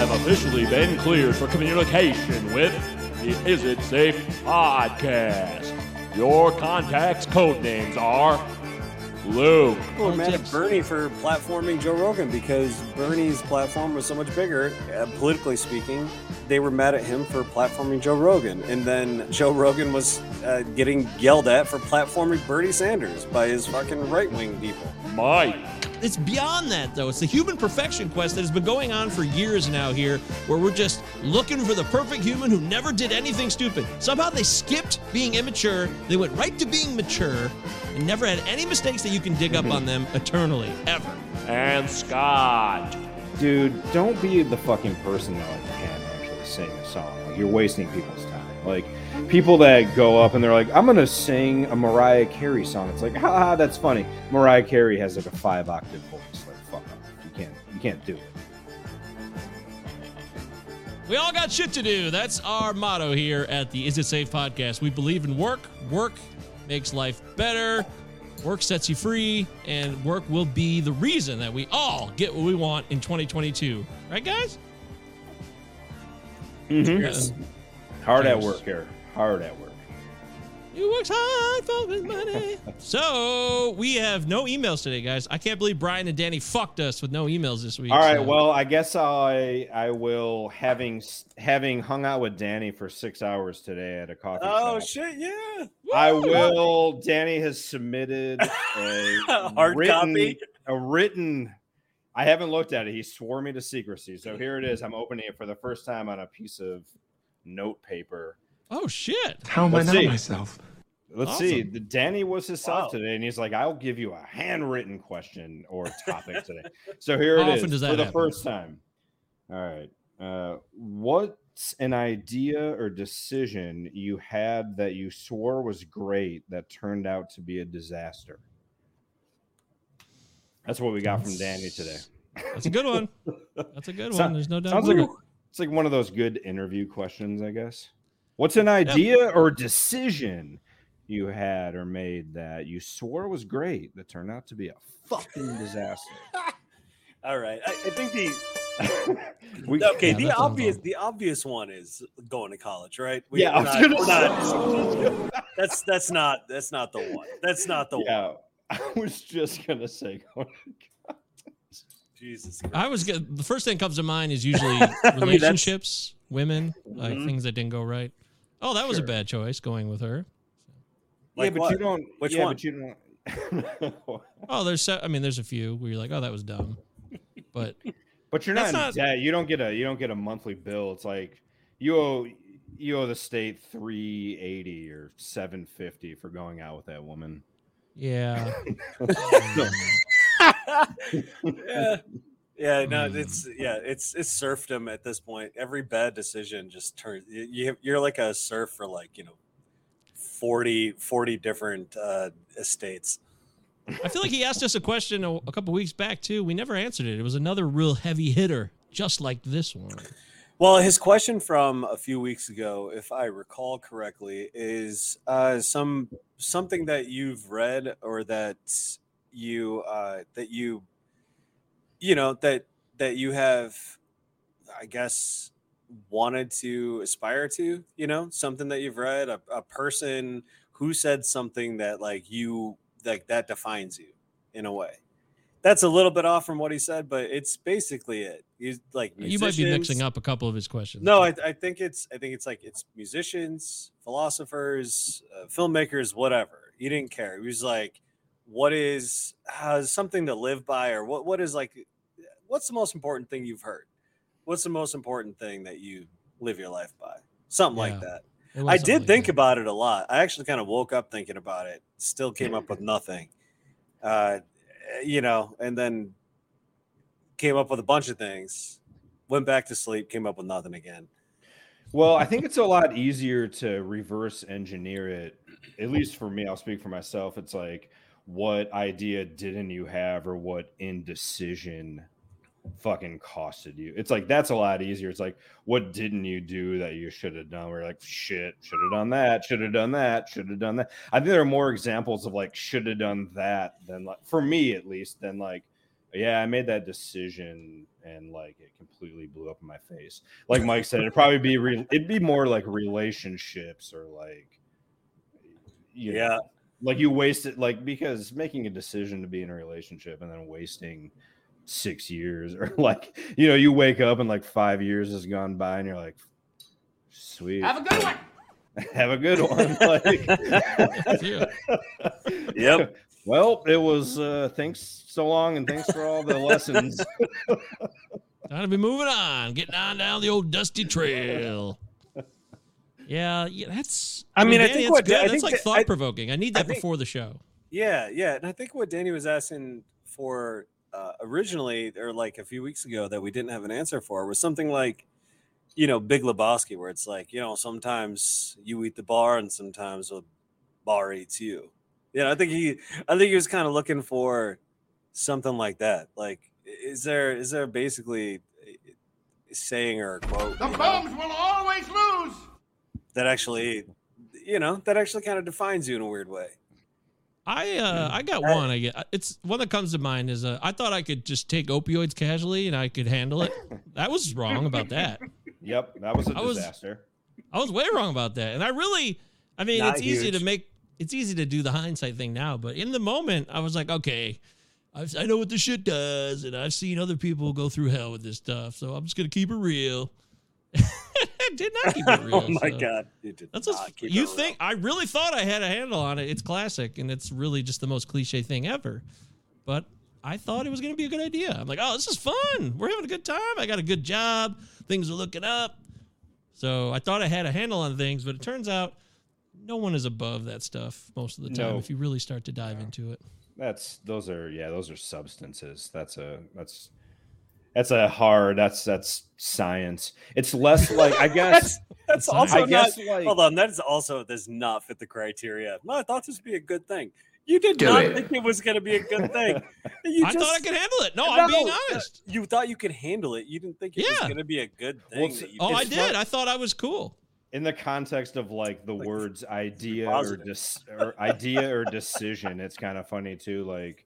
You have officially been cleared for communication with the Is It Safe podcast. Your contact's code names are Luke, People were mad at Bernie for platforming Joe Rogan because Bernie's platform was so much bigger, uh, politically speaking. They were mad at him for platforming Joe Rogan. And then Joe Rogan was uh, getting yelled at for platforming Bernie Sanders by his fucking right wing people. Mike, It's beyond that, though. It's the human perfection quest that has been going on for years now here, where we're just looking for the perfect human who never did anything stupid. Somehow they skipped being immature, they went right to being mature, and never had any mistakes that you can dig up mm-hmm. on them eternally, ever. and Scott. Dude, don't be the fucking person that like can't actually sing a song. Like you're wasting people's time. Like people that go up and they're like, I'm gonna sing a Mariah Carey song. It's like, haha, that's funny. Mariah Carey has like a five octave voice. Like fuck off. You can't you can't do it. We all got shit to do. That's our motto here at the Is It Safe podcast. We believe in work. Work makes life better. Work sets you free, and work will be the reason that we all get what we want in 2022. Right, guys? Mm-hmm. Cheers. Hard at work here. Hard at work. You works hard for his money. so we have no emails today, guys. I can't believe Brian and Danny fucked us with no emails this week. All right. so- Well, I guess I I will having having hung out with Danny for six hours today at a coffee Oh, shop. shit, yeah. I Woo! will. Danny has submitted a Hard written, copy? A written. I haven't looked at it. He swore me to secrecy. So here it is. I'm opening it for the first time on a piece of note paper. Oh shit! How am Let's I not see. myself? Let's see. The Danny was himself Wow. today, and he's like, "I'll give you a handwritten question or topic today." So here How it is often does for the happen? first time. All right. Uh, what's an idea or decision you had that you swore was great that turned out to be a disaster? That's what we got from Danny today. That's a good one. That's a good So- one. There's no doubt. Sounds like a, about it. It's like one of those good interview questions, I guess. What's an idea or decision you had or made that you swore was great that turned out to be a fucking disaster? All right. I, I think the we, okay. Yeah, the obvious the obvious one is going to college, right? We- yeah, I we're was not- gonna we're not- that's that's not that's not the one. That's not the one. I was just gonna say. Jesus. I was good. The first thing that comes to mind is usually that's- relationships, women, like Mhm. things that didn't go right. Oh, that was a bad choice going with her. yeah, but what? you don't. Which yeah, one? But you don't. Oh, there's. se- I mean, there's a few where you're like, oh, that was dumb, but But you're not, not- in debt. You don't get a you don't get a monthly bill. It's like you owe you owe the state three eighty or seven fifty for going out with that woman. yeah. yeah. Yeah, no, Mm. it's yeah, it's it's serfdom at this point. Every bad decision just turns you you- you're like a serf for like, you know, 40 40 different uh estates. I feel like he asked us a question a, a couple weeks back too. We never answered it. It was another real heavy hitter, just like this one. Well, his question from a few weeks ago, if I recall correctly, is uh, some something that you've read or that you uh, that you you know that that you have, I guess, wanted to aspire to. You know, something that you've read, a, a person who said something that like you like that defines you in a way. That's a little bit off from what he said, but it's basically it. He's like You might be mixing up a couple of his questions. no, I, I think it's I think it's like it's musicians, philosophers, uh, filmmakers, whatever. He didn't care. He was like, "What is uh, something to live by, or what what is like, what's the most important thing you've heard? What's the most important thing that you live your life by? Something like that." I did like think that. about it a lot. I actually kind of woke up thinking about it. Still came up with nothing. Uh, you know, and then came up with a bunch of things. Went back to sleep. Came up with nothing again. Well, I think it's a lot easier to reverse engineer it. At least for me, I'll speak for myself. It's like, what idea didn't you have, or what indecision fucking costed you? It's like that's a lot easier. It's like, what didn't you do that you should have done? We're like, shit, should have done that, should have done that, should have done that. I think there are more examples of like should have done that than like for me at least than like Yeah, I made that decision and like it completely blew up in my face. Like Mike said, it'd probably be re- it'd be more like relationships or like you know, Yeah. Like you wasted like because making a decision to be in a relationship and then wasting six years or like you know you wake up and like five years has gone by and you're like sweet Have a good one. have a good one like Yep. well it was uh thanks so long and thanks for all the lessons Time to be moving on, getting on down the old dusty trail. Yeah, yeah, that's. I mean, I Danny, think that's what- good. I that's think like that- thought provoking. I, need I that think- before the show. Yeah, yeah, and I think what Danny was asking for uh, originally, or like a few weeks ago, that we didn't have an answer for, was something like, you know, Big Lebowski, where it's like, you know, sometimes you eat the bar, and sometimes the bar eats you. You know, I think he, I think he was kind of looking for something like that. Like, is there, is there basically a saying or a quote The you know, bums will always lose. That actually, you know, that actually kind of defines you in a weird way? I uh, I got Uh, one. I get it's one that comes to mind is uh, I thought I could just take opioids casually and I could handle it. That was wrong about that. yep that was a I was- disaster I was way wrong about that. And I really, I mean, Not it's easy to make, it's easy to do the hindsight thing now, but in the moment, I was like, okay, I've, I know what this shit does, and I've seen other people go through hell with this stuff, so I'm just gonna keep it real. I did not keep it oh real. oh my so. god, you did That's not keep you it real. think. I really thought I had a handle on it. It's classic, and it's really just the most cliche thing ever. But I thought it was going to be a good idea. I'm like, oh, this is fun. We're having a good time. I got a good job. Things are looking up. So I thought I had a handle on things, but it turns out no one is above that stuff most of the time No. if you really start to dive into it. That's those are yeah, those are substances. That's a that's that's a hard that's that's science. It's less like I guess That's I also I not. guess like Hold on, that is also does not fit the criteria. No, I thought this would be a good thing. You did Do not it. think it was going to be a good thing. You I just- thought I could handle it. No, I'm being honest. You thought you could handle it. You didn't think it was going to be a good thing. Well, you Oh, I did. fun- I thought I was cool. in the context of like the Like, words idea or, positive. dis- or idea or decision, it's kind of funny too. Like,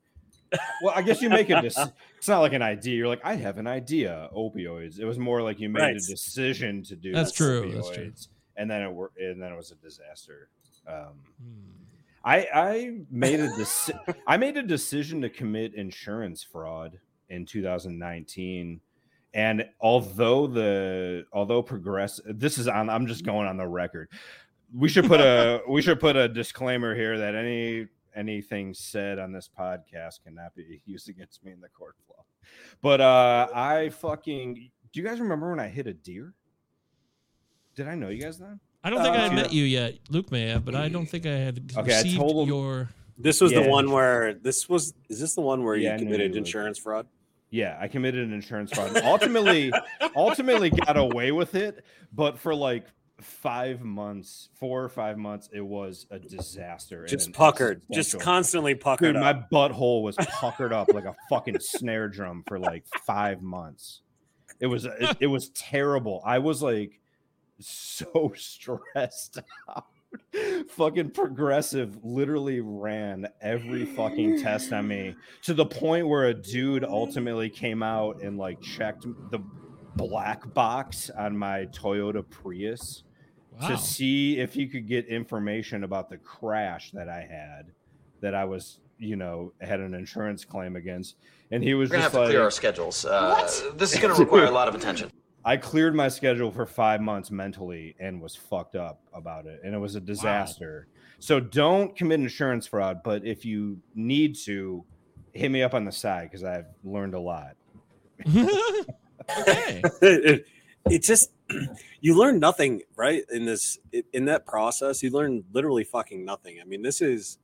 well, I guess you make a dec- it's not like an idea. You're like, I have an idea. Opioids. It was more like you made Right. a decision to do. That's true, that's true. And then it were, and then it was a disaster. Um, Hmm. I I made a deci- I made a decision to commit insurance fraud in 2019 and although the although progress this is on I'm just going on the record we should put a we should put a disclaimer here that any anything said on this podcast cannot be used against me in the court of law but uh I fucking do you guys remember when I hit a deer did I know you guys then I don't think I had Uh, met you yet. Luke may have, but I don't think I had Okay, I received told him- your. This was Yeah. the one where this was. Is this the one where Yeah, you knew committed you would. insurance fraud? Yeah, I committed an insurance fraud. ultimately, ultimately got away with it, but for like five months, four or five months, it was a disaster. Just puckered, just constantly puckered Dude, my butthole was puckered up like a fucking snare drum for like five months. It was it, it was terrible. I was like so stressed out. fucking progressive literally ran every fucking test on me to the point where a dude ultimately came out and like checked the black box on my Toyota Prius Wow. to see if he could get information about the crash that I had that I was, you know, had an insurance claim against. And he was We're gonna have just to like, clear our schedules. Uh, this is gonna require a lot of attention. I cleared my schedule for five months mentally and was fucked up about it. And it was a disaster. So don't commit insurance fraud. But if you need to, hit me up on the side because I've learned a lot. okay. it, just you learn nothing right in this in that process you learn literally fucking nothing i mean this is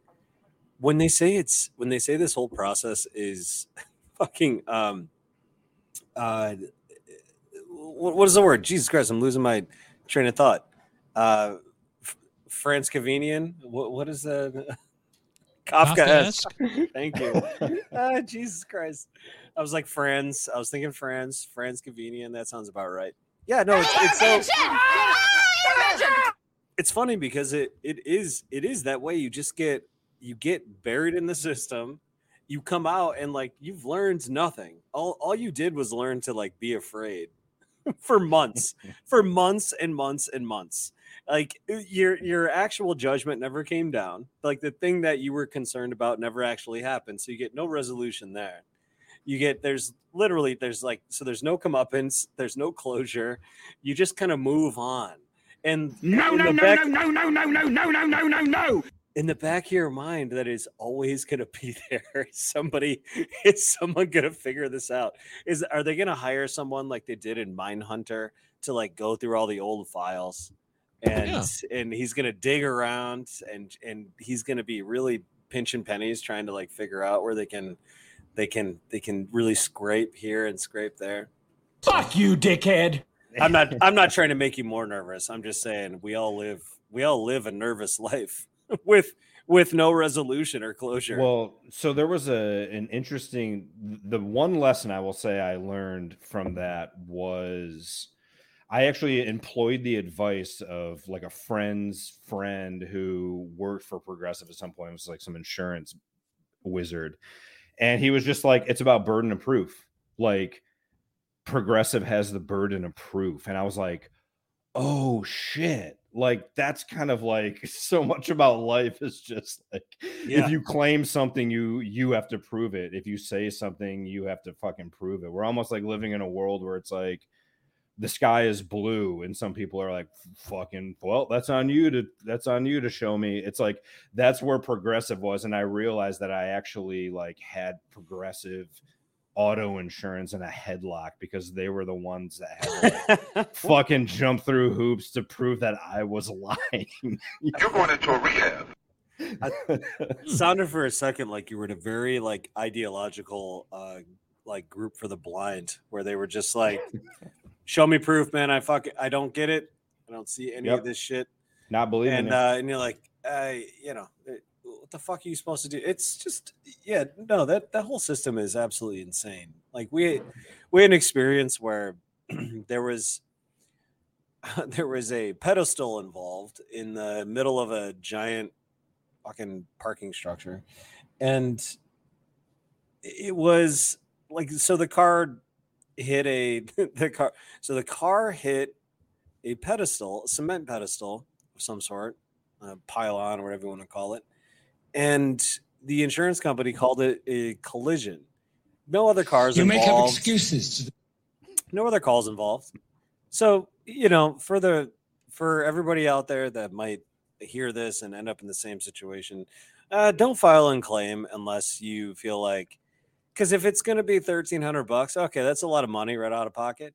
when they say it's when they say this whole process is fucking um uh what, what is the word jesus christ i'm losing my train of thought uh F- franz Cavinian. what, what is that kafka thank you ah, Jesus Christ. I was like Franz. I was thinking Franz, Franz Cavinian. That sounds about right. Yeah, no, it's, it's so it's funny because it it is it is that way. You just get you get buried in the system. you come out and like you've learned nothing. All all you did was learn to like be afraid for months, for months and months and months. Like your your actual judgment never came down. Like the thing that you were concerned about never actually happened. So you get no resolution there. You get there's literally there's like so there's no comeuppance, there's no closure. You just kind of move on. And No, no, no, back- no, no, no, no, no, no, no, no, no. in the back of your mind that is always going to be there is somebody is someone going to figure this out is are they going to hire someone like they did in Mindhunter to like go through all the old files and and he's going to dig around and and he's going to be really pinching pennies trying to like figure out where they can they can they can really scrape here and scrape there Fuck you, dickhead. i'm not i'm not trying to make you more nervous i'm just saying we all live we all live a nervous life with with no resolution or closure. Well, so there was a an interesting the one lesson I will say I learned from that was I actually employed the advice of like a friend's friend who worked for Progressive at some point. It was like some insurance wizard. And he was just like, it's about burden of proof. Like Progressive has the burden of proof. And I was like, oh shit. Like that's kind of like so much about life is just like Yeah. if you claim something, you you have to prove it. If you say something, you have to fucking prove it. We're almost like living in a world where it's like the sky is blue and some people are like fucking well that's on you to that's on you to show me it's like that's where progressive was and i realized that i actually like had progressive auto insurance and a headlock because they were the ones that had like, fucking jump through hoops to prove that i was lying You're going into a rehab. sounded for a second like you were in a very like ideological uh like group for the blind where they were just like show me proof man. I fuck i don't get it. I don't see any Yep. of this shit. Not believing and it. uh and you're like I, you know uh, what the fuck are you supposed to do? It's just yeah no that that whole system is absolutely insane. Like we we had an experience where there was there was a pedestal involved in the middle of a giant fucking parking structure. And it was like so the car hit a the car so the car hit a pedestal a cement pedestal of some sort a pylon or whatever you want to call it and the insurance company called it a collision no other cars You make up excuses. no other calls involved. So, you know, for the for everybody out there that might hear this and end up in the same situation, uh, don't file and claim unless you feel like because if it's going to be thirteen hundred bucks, okay, that's a lot of money right out of pocket.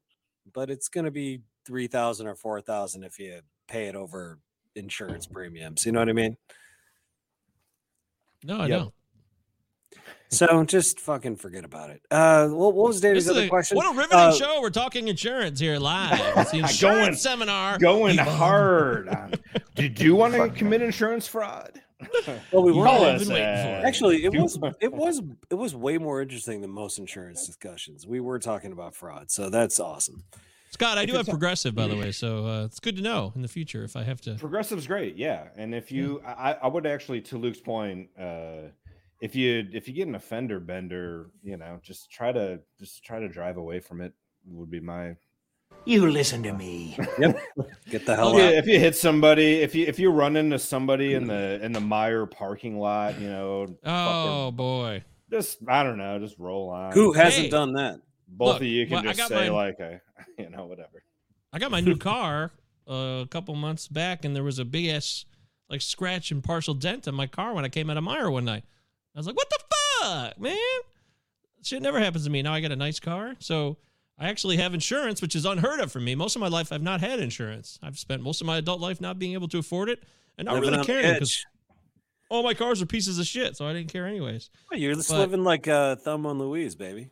But it's going to be three thousand or four thousand if you pay it over insurance premiums. You know what I mean? No, I Yep. don't. So just fucking forget about it. Uh, what, what was David's other a- question? What a riveting Uh, show. We're talking insurance here live. It's the Going- seminar. going hard on, did you want to commit insurance fraud Well, we were know, all been waiting for it. Actually, it was it was it was way more interesting than most insurance discussions. We were talking about fraud, so that's awesome. Scott, I If do have progressive, by the way, so uh, it's good to know in the future if I have to. Progressive's great, yeah. And if you, I, I would actually, to Luke's point, uh, if you if you get an offender bender, you know, just try to just try to drive away from it. Would be my. You listen to me. Yep. Get the hell Yeah, out. if you hit somebody, if you if you run into somebody in the in the Meijer parking lot, you know, Oh boy, just I don't know, just roll on. Who hasn't Hey. done that? Both Look, of you can well, just say mine- like, a, you know, whatever. I got my new car uh, a couple months back, and there was a big ass like scratch and partial dent on my car when I came out of Meijer one night. I was like, "What the fuck, man? Shit never happens to me." Now I got a nice car, so I actually have insurance, which is unheard of for me. Most of my life, I've not had insurance. I've spent most of my adult life not being able to afford it, and not Living really caring because all my cars are pieces of shit, so I didn't care anyways. Well, You're just but- living like uh, Thelma and Louise, baby.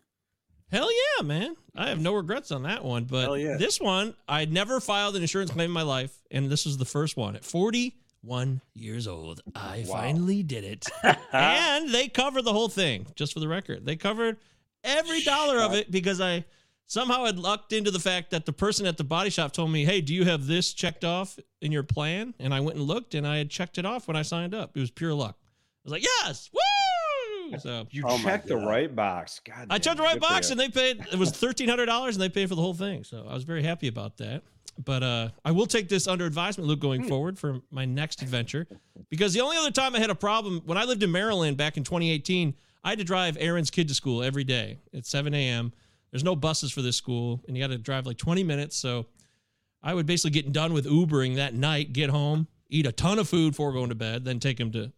Hell yeah, man. I have no regrets on that one. But yeah. this one, I never filed an insurance claim in my life. And this was the first one. At 41 years old, I Wow. finally did it. and they covered the whole thing, just for the record. They covered every dollar of it because I somehow had lucked into the fact that the person at the body shop told me, hey, do you have this checked off in your plan? And I went and looked and I had checked it off when I signed up. It was pure luck. I was like, yes, woo! Woo! So You Oh checked the right box. God, I checked the right box and they paid it was thirteen hundred dollars and they paid for the whole thing. So I was very happy about that. But uh, I will take this under advisement, Luke, Hmm. going forward for my next adventure. Because the only other time I had a problem when I lived in Maryland back in 2018, I had to drive Aaron's kid to school every day at 7 a.m. There's no buses for this school, and you got to drive like 20 minutes. So I would basically get done with Ubering that night, get home, eat a ton of food before going to bed, then take him to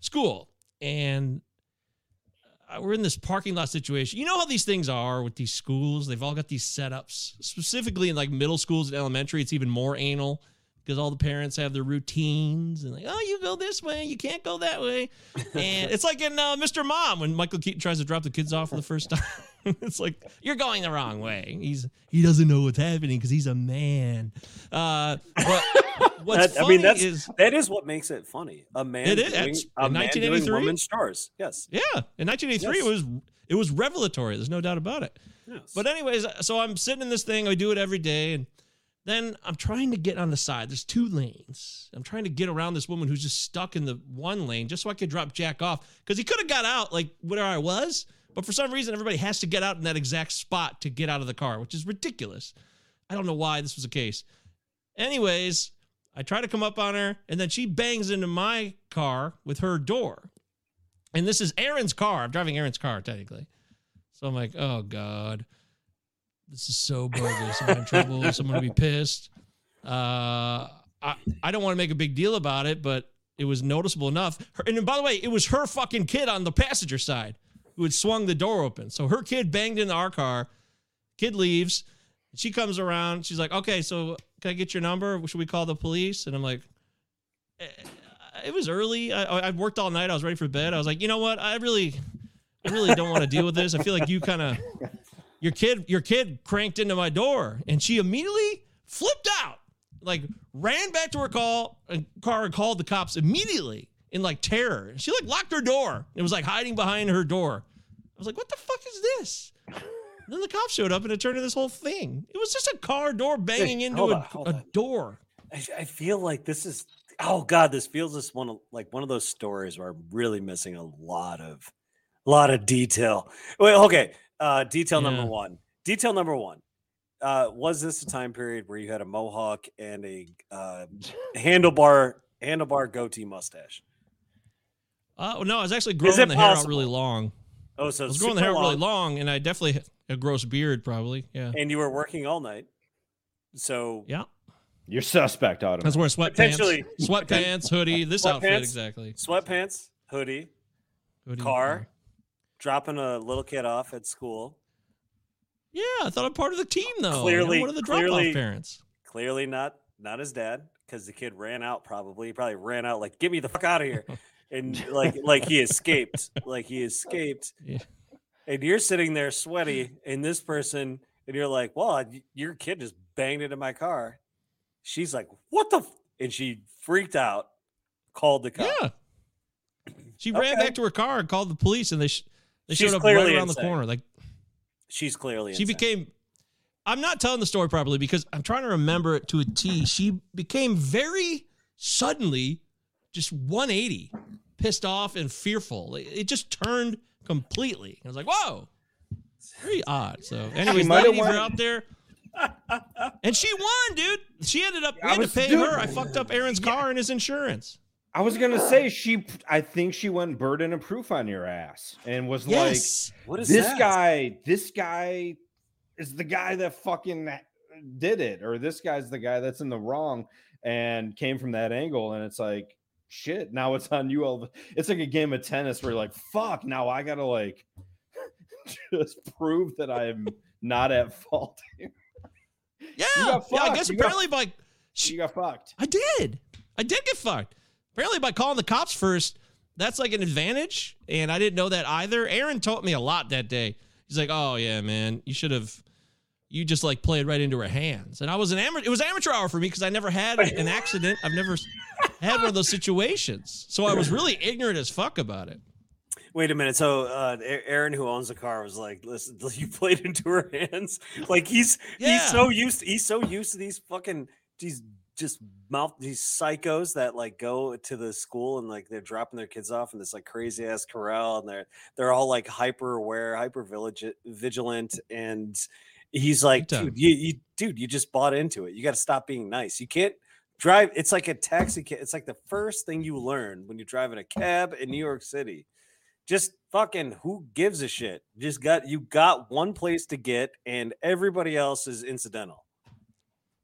school. And we're in this parking lot situation. You know how these things are with these schools? They've all got these setups. Specifically in like middle schools and elementary, it's even more anal because all the parents have their routines and like, oh, you go this way, you can't go that way. And it's like in uh, Mr. Mom when Michael Keaton tries to drop the kids off for the first time. it's like you're going the wrong way. He's he doesn't know what's happening because he's a man. Uh, but what's That- I funny mean, that's is that is what makes it funny. A man It is. doing, a in man doing 1983? women's stars. Yes. Yeah, in 1983 Yes. it was it was revelatory. There's no doubt about it. yes. But anyways, so I'm sitting in this thing. I do it every day, and then I'm trying to get on the side. There's two lanes. I'm trying to get around this woman who's just stuck in the one lane, just so I could drop Jack off because he could have got out like where I was, but for some reason everybody has to get out in that exact spot to get out of the car, which is ridiculous. I don't know why this was the case. Anyways, I try to come up on her, and then she bangs into my car with her door. And this is Aaron's car. I'm driving Aaron's car, technically. So I'm like, oh God, this is so bogus. I'm in trouble. Someone will be pissed. Uh, I, I don't want to make a big deal about it, but it was noticeable enough. Her, and by the way, it was her fucking kid on the passenger side who had swung the door open. So her kid banged into our car. Kid leaves. She comes around. She's like, okay, so can I get your number? Should we call the police? And I'm like, eh, it was early. I, I worked all night. I was ready for bed. I was like, you know what? I really, I really don't want to deal with this. I feel like you kind of, your kid, your kid cranked into my door, and she immediately flipped out, like ran back to her call and car and called the cops immediately in like terror. She like locked her door. It was like hiding behind her door. I was like, what the fuck is this? And then the cops showed up and it turned into this whole thing. It was just a car door banging into hold a, on, a door. I, I feel like this is oh god, this feels just one of like one of those stories where I'm really missing a lot of a lot of detail. Wait, okay. Uh detail Yeah. number one. Detail number one. Uh was this a time period where you had a mohawk and a uh handlebar handlebar goatee mustache? Uh, no, I was actually growing it the hair out really long. Oh, so I was growing the super hair really long, long, and I definitely had a gross beard, probably. Yeah, and you were working all night. So yeah. You're suspect, I was Autumn. wearing sweatpants, Potentially- sweatpants, hoodie. This outfit exactly. sweatpants, hoodie, Hoodie, car, dropping a little kid off at school. Yeah, I thought I'm part of the team though. You know, Clearly- one of the drop-off parents. clearly not not his dad because the kid ran out probably he probably ran out like get me the fuck out of here and like like he escaped like he escaped Yeah. and you're sitting there sweaty and this person and you're like well I- your kid just banged into my car she's like what the f-? and she freaked out called the cops Yeah. She ran back to her car and called the police, and they sh- they She's showed up right around the corner. Like she's clearly she insane. became i'm not telling the story properly because i'm trying to remember it to a t she became very suddenly just 180 pissed off and fearful. It, it just turned completely. I was like whoa very odd. So anyways might have ladies are out there. And she won dude. She ended up we I had to pay dude. her. I fucked up aaron's car and his insurance. I was gonna say she. I think she went burden of proof on your ass and was yes. what is this that? guy this guy is the guy that fucking did it or this guy's the guy that's in the wrong and came from that angle. And it's like shit now it's on you all it's like a game of tennis where you're like fuck now i gotta like just prove that i'm not at fault yeah, yeah i guess You got- apparently by she, you got fucked I did. I did get fucked. Apparently, by calling the cops first, that's like an advantage. And I didn't know that either. Aaron taught me a lot that day. He's like, "Oh yeah, man, you should have." You just like played right into her hands, and I was an amateur. It was amateur hour for me because I never had an accident. I've never had one of those situations, so I was really ignorant as fuck about it. Wait a minute. So uh, Aaron, who owns the car, was like, "Listen, you played into her hands. Like he's Yeah. he's so used to, he's so used to these fucking these just mouth these psychos that like go to the school and like they're dropping their kids off in this like crazy ass corral and they're they're all like hyper aware, hyper vigilant, vigilant, and he's like, dude, you, you dude, you just bought into it. You got to stop being nice. You can't drive. It's like a taxi. ca- It's like the first thing you learn when you drive in a cab in New York City. Just fucking who gives a shit? Just got you got one place to get, and everybody else is incidental.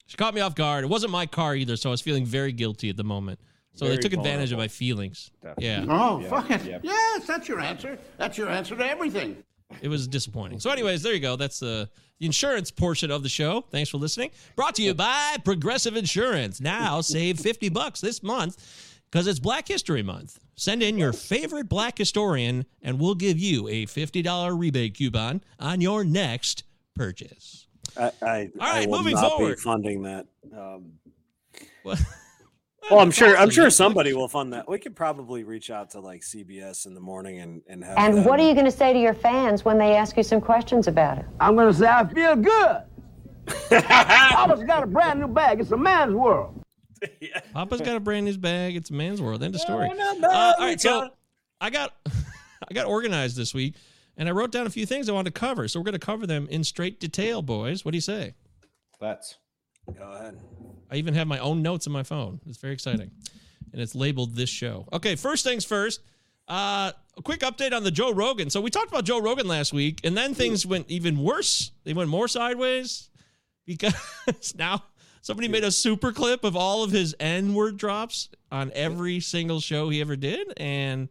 She caught me off guard. It wasn't my car either, so I was feeling very guilty at the moment. So they Very took advantage of my feelings. Definitely. Yeah, Oh, Yep, fuck it. yep. Yes, that's your answer. That's your answer to everything. It was disappointing. So, anyways, there you go. That's the, insurance portion of the show. Thanks for listening. Brought to you by Progressive Insurance. Now save 50 bucks this month because it's Black History Month. Send in your favorite black historian, and we'll give you a $50 rebate coupon on your next purchase. I, I, All I will moving not forward. be funding that. Um, Well, well, I'm sure. I'm sure somebody will fund that. We could probably reach out to like CBS in the morning and and have. And them- what are you going to say to your fans when they ask you some questions about it? I'm gonna say I feel good. Papa's got a brand new bag. It's a man's world. Papa's got a brand new bag. It's a man's world. End of story. no, no, Uh, all we right, so got- I got I got organized this week, and I wrote down a few things I wanted to cover. So we're going to cover them in straight detail, boys. What do you say? Let's. Go ahead. I even have my own notes on my phone. It's very exciting, and it's labeled this show. Okay, first things first. Uh, a quick update on the Joe Rogan. So we talked about Joe Rogan last week, and then things went even worse. They went more sideways because now somebody made a super clip of all of his N word drops on every single show he ever did, and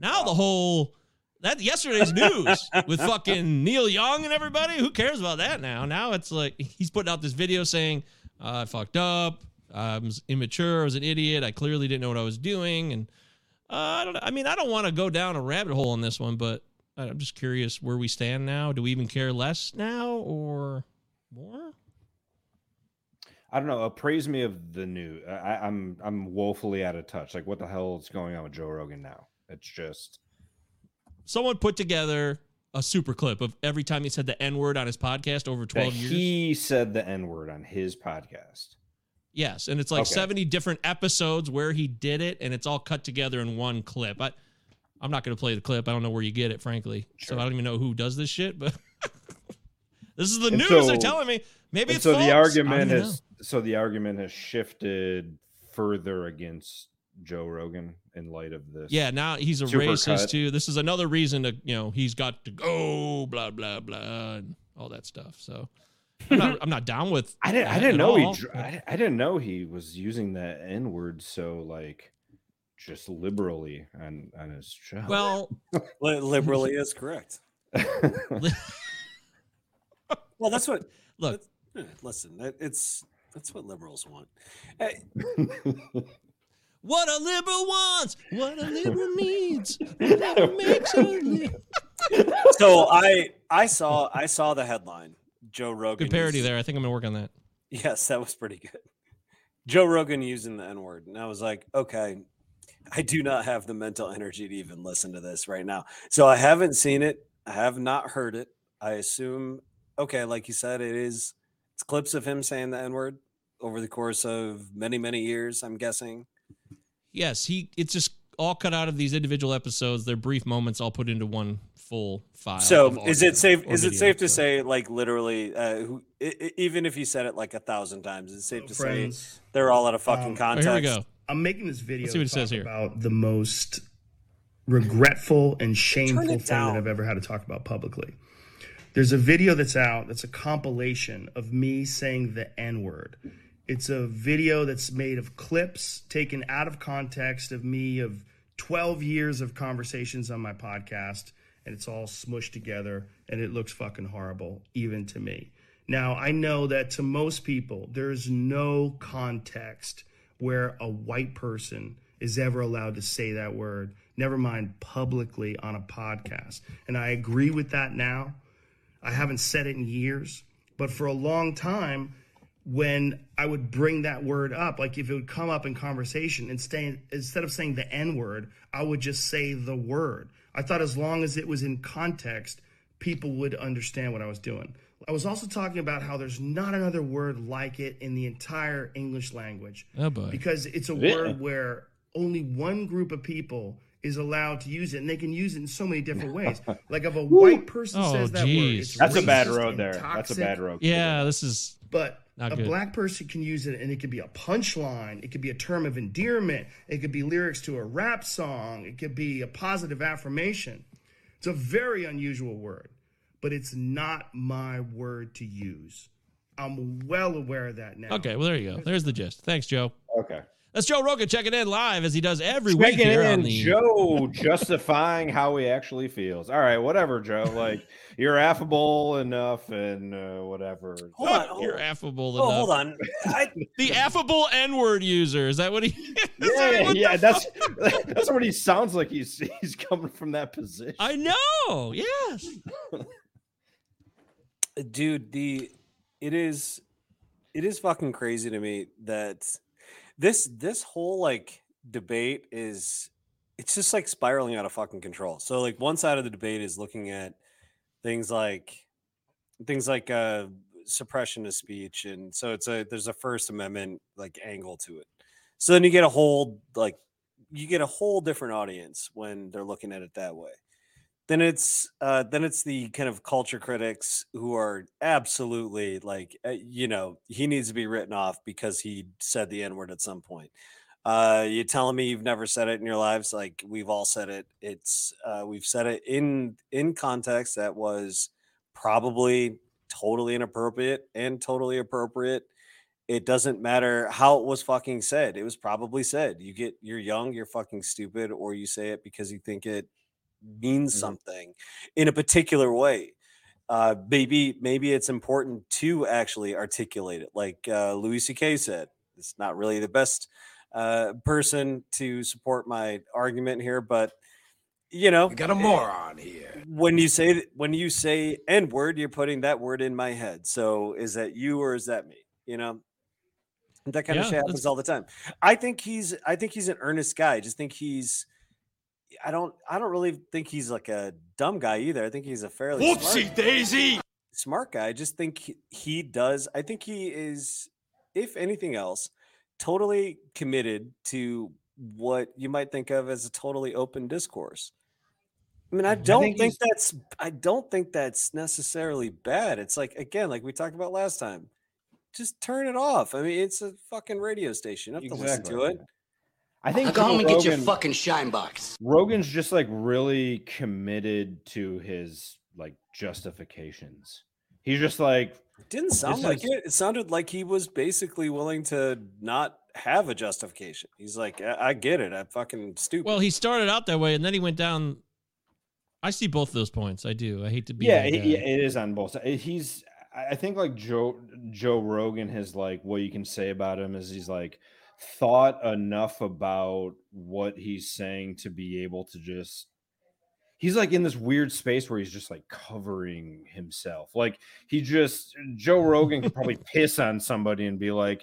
now the whole that yesterday's news with fucking Neil Young and everybody. Who cares about that now? Now it's like he's putting out this video saying uh, I fucked up. I was immature. I was an idiot. I clearly didn't know what I was doing. And uh, I don't. I mean, I don't want to go down a rabbit hole on this one, but I'm just curious where we stand now. Do we even care less now or more? I don't know. Appraise me of the new. I, I'm I'm woefully out of touch. Like, what the hell is going on with Joe Rogan now? It's just Someone put together a super clip of every time he said the N word on his podcast over that 12 years. he said the N word on his podcast. Yes, and it's like Okay. 70 different episodes where he did it, and it's all cut together in one clip. I, I'm not going to play the clip. I don't know where you get it, frankly. So I don't even know who does this shit, but this is the And news. so- they're telling me. Maybe it's so false. the argument has so the argument has shifted further against Joe Rogan in light of this. Yeah, now he's a racist cut. too. This is another reason to, you know, he's got to go, blah blah blah, and all that stuff. So I'm not, I'm not down with. I didn't. I didn't at know he. all. dr- I, I didn't know he was using that N word so like just liberally on on his show. Well, Li- liberally is correct. Well, that's what. look, Listen, it's that's what liberals want. Hey, what a liberal wants, what a liberal needs, whatever makes a li- so I I saw I saw the headline. Joe Rogan. good parody uses- there. I think I'm gonna work on that. Yes, that was pretty good. Joe Rogan using the N word. And I was like, okay, I do not have the mental energy to even listen to this right now. So I haven't seen it. I have not heard it. I assume, okay, like you said, it is, it's clips of him saying the N word over the course of many, many years, I'm guessing. Yes, he. It's just all cut out of these individual episodes. They're brief moments, all put into one full file. So is it safe? Is it safe to so. say, like literally, uh, who, i- i- even if you said it like a thousand times, it's safe to say friends. they're all out of fucking Um, Oh, context? here we go. I'm making this video Let's see what it says here. about the most regretful and shameful thing down. that I've ever had to talk about publicly. There's a video that's out that's a compilation of me saying the N word. It's a video that's made of clips taken out of context of me of 12 years of conversations on my podcast, and it's all smushed together, and it looks fucking horrible, even to me. Now, I know that to most people, there's no context where a white person is ever allowed to say that word, never mind publicly on a podcast. And I agree with that now. I haven't said it in years, but for a long time, when I would bring that word up, like if it would come up in conversation, instead instead of saying the N word, I would just say the word. I thought as long as it was in context, people would understand what I was doing. I was also talking about how there's not another word like it in the entire English language Oh boy. because it's a Yeah. word where only one group of people is allowed to use it, and they can use it in so many different ways. Like if a white person Oh, says that word, geez. it's That's a bad road and there. That's a bad road. yeah, this is But Not a good. black person can use it, and it could be a punchline. It could be a term of endearment. It could be lyrics to a rap song. It could be a positive affirmation. It's a very unusual word, but it's not my word to use. I'm well aware of that now. okay. Well, there you go. There's the gist. Thanks, Joe. Okay. That's Joe Rogan checking in live as he does every week Checking here on in, the. Joe justifying how he actually feels. All right, whatever, Joe. Like you're affable enough and uh, whatever. Hold on. Hold, You're affable oh, enough. hold on. I, The affable N-word user. Is that what he? Yeah, What yeah, that's that's what he sounds like. He's he's coming from that position. I know. Yes. dude the it is it is fucking crazy to me that this this whole like debate is it's just like spiraling out of fucking control. So like one side of the debate is looking at things like things like uh suppression of speech and so it's a there's a first amendment like angle to it. So then you get a whole like you get a whole different audience when they're looking at it that way then it's uh then it's the kind of culture critics who are absolutely like uh, you know he needs to be written off because he said the n word at some point. Uh you telling me you've never said it in your lives like we've all said it. It's uh we've said it in in context that was probably totally inappropriate and totally appropriate. It doesn't matter how it was fucking said. It was probably said. You get you're young you're fucking stupid or you say it because you think it means Mhm. something in a particular way. Uh maybe maybe it's important to actually articulate it like uh louis ck said it's not really the best uh person to support my argument here but you know got a moron here. when you say when you say n word you're putting that word in my head. So is that you or is that me you know? That kind Yeah, of shit happens all the time. I think he's i think he's an earnest guy. I just think he's i don't i don't really think he's like a dumb guy either i think he's a fairly smart, daisy! smart guy i just think he, he does i think he is if anything else totally committed to what you might think of as a totally open discourse I mean, I don't think think, that's I don't think that's necessarily bad. It's like again, like we talked about last time. Just turn it off. I mean, it's a fucking radio station. You don't have to listen to it. I think Now go home and get your fucking shine box. Rogan's just like really committed to his like justifications. He's just like didn't sound like is- it. It sounded like he was basically willing to not have a justification. He's like, I, I get it. I'm fucking stupid. Well, he started out that way, and then he went down. I see both of those points. I do. I hate to be. yeah, that he- guy. yeah, it is on both sides. He's I I think like Joe Joe Rogan has like what you can say about him is he's like thought enough about what he's saying to be able to just he's like in this weird space where he's just like covering himself. Like he just Joe Rogan could probably piss on somebody and be like,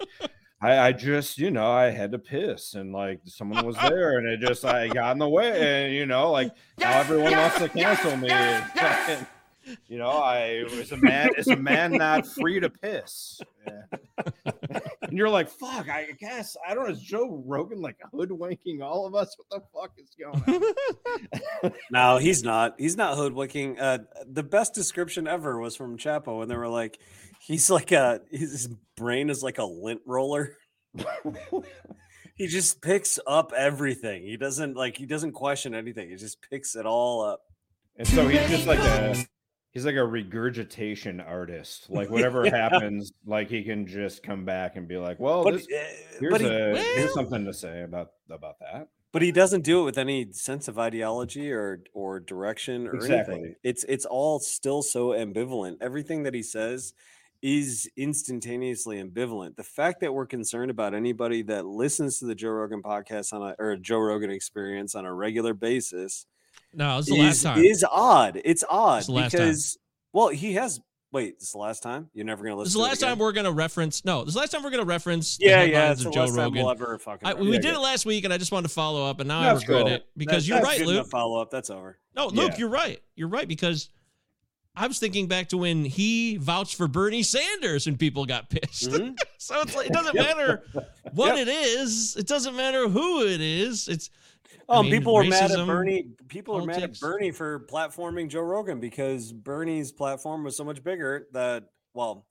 I, I just, you know, I had to piss and like someone was there and it just I got in the way and you know, like now everyone wants to cancel me. and, you know, I was a man is a man not free to piss. Yeah. And you're like, fuck, I guess I don't know. Is Joe Rogan like hoodwinking all of us? What the fuck is going on? no, he's not. He's not hoodwinking. Uh, the best description ever was from Chapo when they were like, he's like a his brain is like a lint roller. he just picks up everything. He doesn't like he doesn't question anything. He just picks it all up. And so he's just like a he's like a regurgitation artist. Like whatever happens, like he can just come back and be like, "Well, But, this, uh, here's but he- a well- here's something to say about about that." but he doesn't do it with any sense of ideology or or direction or Exactly. anything. It's it's all still so ambivalent. Everything that he says is instantaneously ambivalent. The fact that we're concerned about anybody that listens to the Joe Rogan podcast on a or a Joe Rogan experience on a regular basis no, this is the last time. is odd. It's odd the last time. because well, he has wait, this is the last time? You're never gonna listen to This is the last time we're going to reference. No, this is the last time we're going to reference. Yeah, yeah, it's of the Joe last time we'll ever fucking I, we it. did it last week, and I just wanted to follow up, and now That's I regret cool. it because That- you're right, Luke. Follow up. That's over. No, Luke, Yeah. you're right. You're right because I was thinking back to when he vouched for Bernie Sanders and people got pissed. Mhm. so it's like, it doesn't Yep. matter what Yep. it is. It doesn't matter who it is. It's I Oh, mean, people are mad at Bernie. People are mad at. Bernie for platforming Joe Rogan because Bernie's platform was so much bigger that, well,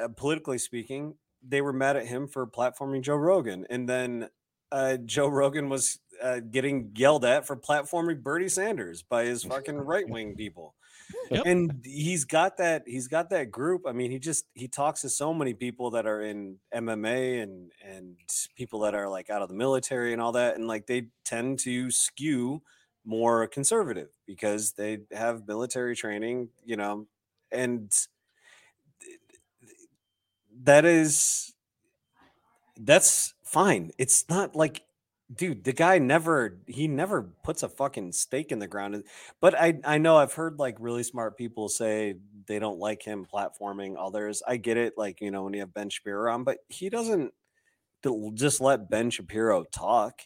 uh, politically speaking, they were mad at him for platforming Joe Rogan, and then uh, Joe Rogan was uh, getting yelled at for platforming Bernie Sanders by his fucking right wing people. Yep. And he's got that. He's got that group. I mean, he just he talks to so many people that are in MMA and and people that are like out of the military and all that, and like they tend to skew more conservative because they have military training, you know, and that is that's fine. It's not like dude, the guy never he never puts a fucking stake in the ground. But I I know I've heard like really smart people say they don't like him platforming others. I get it, like you know when you have Ben Shapiro on, but he doesn't just let Ben Shapiro talk.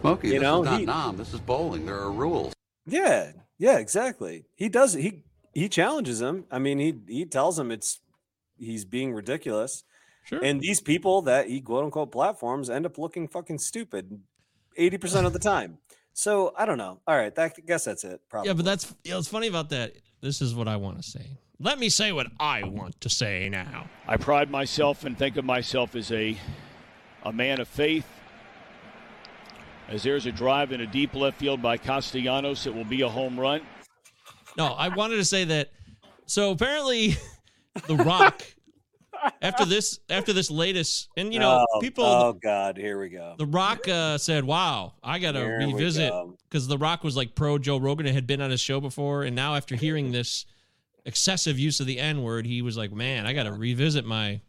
Smokey, You this know, is not he- Nam. This is bowling. There are rules. Yeah, yeah, exactly. He does he he challenges him. I mean, he he tells him it's he's being ridiculous. Sure. And these people that he quote unquote platforms end up looking fucking stupid 80% of the time. So I don't know. All right, that, I guess that's it. Probably. Yeah, but that's you know, it's funny about that. This is what I want to say. Let me say what I want to say now. I pride myself and think of myself as a a man of faith. As there's a drive in a deep left field by Castellanos, it will be a home run. No, I wanted to say that. So apparently, The Rock, after this, after this latest, and you know, Oh, people, Oh God, here we go. The Rock uh, said, "Wow, I got to Here revisit go. because The Rock was like pro Joe Rogan and had been on his show before, and now after hearing this excessive use of the N word, he was like, man, I got to revisit my.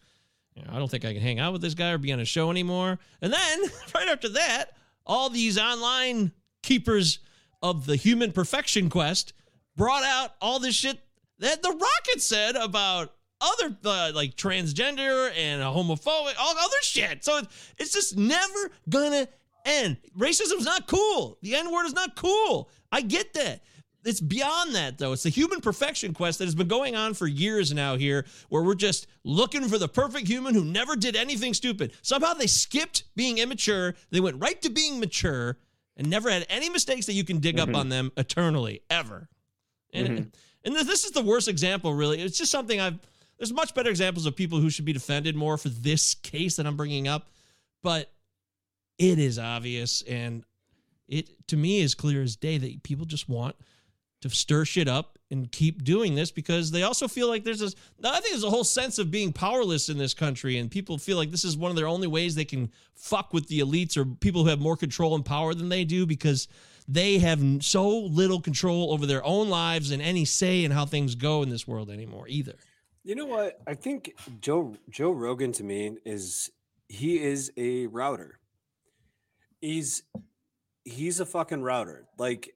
You know, I don't think I can hang out with this guy or be on a show anymore. And then right after that, all these online keepers of the human perfection quest brought out all this shit that The Rock had said about other uh, like transgender and homophobic, all other shit. So it's just never gonna end. Racism's not cool. The N word is not cool. I get that. It's beyond that though. It's the human perfection quest that has been going on for years now here, where we're just looking for the perfect human who never did anything stupid. Somehow they skipped being immature. They went right to being mature and never had any mistakes that you can dig up on them eternally, ever. And and this- this is the worst example, really. It's just something I've. There's much better examples of people who should be defended more for this case that I'm bringing up, but it is obvious and it to me is clear as day that people just want to stir shit up and keep doing this because they also feel like there's this I think there's a whole sense of being powerless in this country and people feel like this is one of their only ways they can fuck with the elites or people who have more control and power than they do because they have so little control over their own lives and any say in how things go in this world anymore either. You know what? I think Joe Joe Rogan to me is he is a router. He's he's a fucking router. Like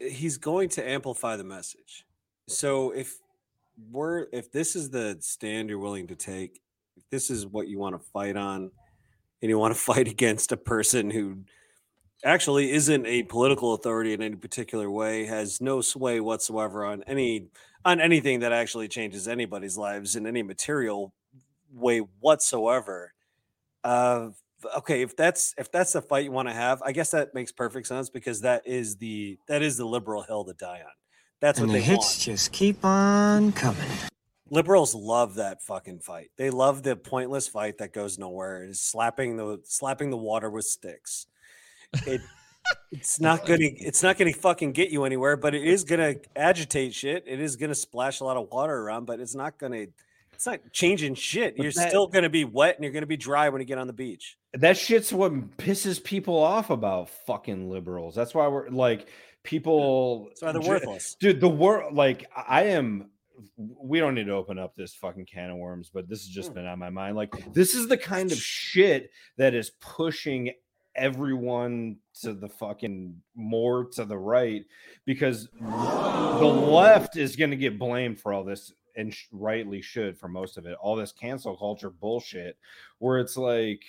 he's going to amplify the message. So if we're if this is the stand you're willing to take, if this is what you want to fight on, and you want to fight against a person who actually isn't a political authority in any particular way, has no sway whatsoever on any on anything that actually changes anybody's lives in any material way whatsoever. Uh okay, if that's if that's the fight you want to have, I guess that makes perfect sense because that is the that is the liberal hill to die on. That's and what the they hits want. just keep on coming. Liberals love that fucking fight. They love the pointless fight that goes nowhere. Is slapping the slapping the water with sticks. It it's not gonna it's not gonna fucking get you anywhere, but it is gonna agitate shit. It is gonna splash a lot of water around, but it's not gonna it's not changing shit. But You're that- still gonna be wet and you're gonna be dry when you get on the beach. That shit's what pisses people off about fucking liberals. That's why we're like people. That's why they're worthless. dude. The world, like I am. We don't need to open up this fucking can of worms, but this has just Hmm. been on my mind. Like this is the kind of shit that is pushing everyone to the fucking more to the right because the left is going to get blamed for all this and sh- rightly should for most of it all this cancel culture bullshit where it's like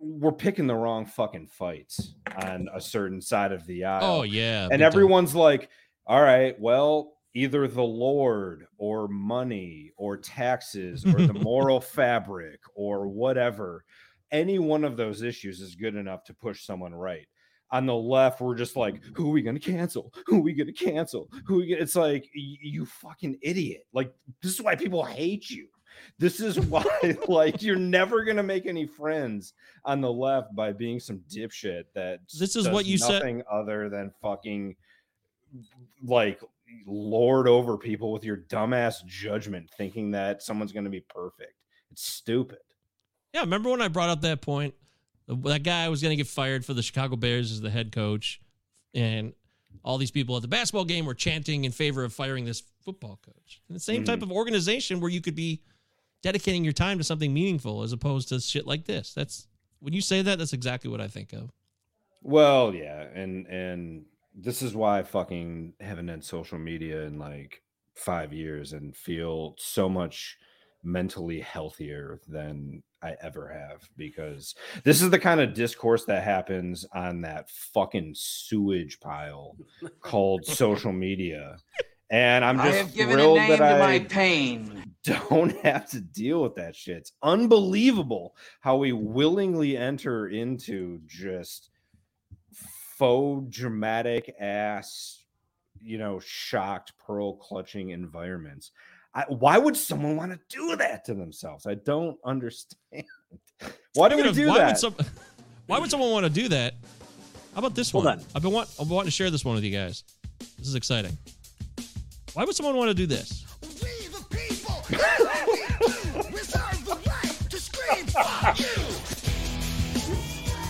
we're picking the wrong fucking fights on a certain side of the oh, aisle Oh yeah. and everyone's like all right well either the Lord or money or taxes or the moral fabric or whatever. Any one of those issues is good enough to push someone right. On the left, we're just like, mm-hmm. who are we going to cancel? Who are we going to cancel? Who we gonna... It's like, you fucking idiot. Like, this is why people hate you. This is why, like, you're never going to make any friends on the left by being some dipshit that This is does what you said- nothing other than fucking like lord over people with your dumbass judgment, thinking that someone's going to be perfect. It's stupid. Yeah, remember when I brought up that point? That guy was going to get fired for the Chicago Bears as the head coach, and all these people at the basketball game were chanting in favor of firing this football coach. And the same type Mhm. of organization where you could be dedicating your time to something meaningful as opposed to shit like this. That's when you say that, that's exactly what I think of. Well, yeah, and and this is why I fucking haven't had social media in like five years and feel so much mentally healthier than I ever have because this is the kind of discourse that happens on that fucking sewage pile called social media. And I'm I just have given a thrilled name that to I my pain. don't have to deal with that shit. It's unbelievable how we willingly enter into just faux dramatic ass, you know, shocked pearl clutching environments. I, why would someone want to do that to themselves? I don't understand. Why do we do why that? Would some, why would someone want to do that? How about this Hold one? on. I've been want, I've been wanting to share this one with you guys. This is exciting. Why would someone want to do this?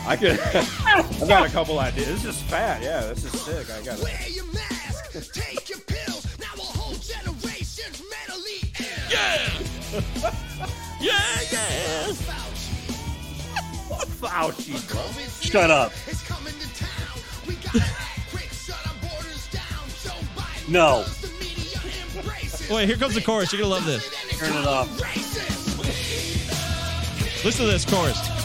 I could. I've got a couple ideas. This is fat. Yeah, this is sick. I got it. Yeah. yeah, yeah. Fauci, bro. Shut up. No. Wait, here comes the chorus. You're gonna love this. Turn it off. Listen to this chorus.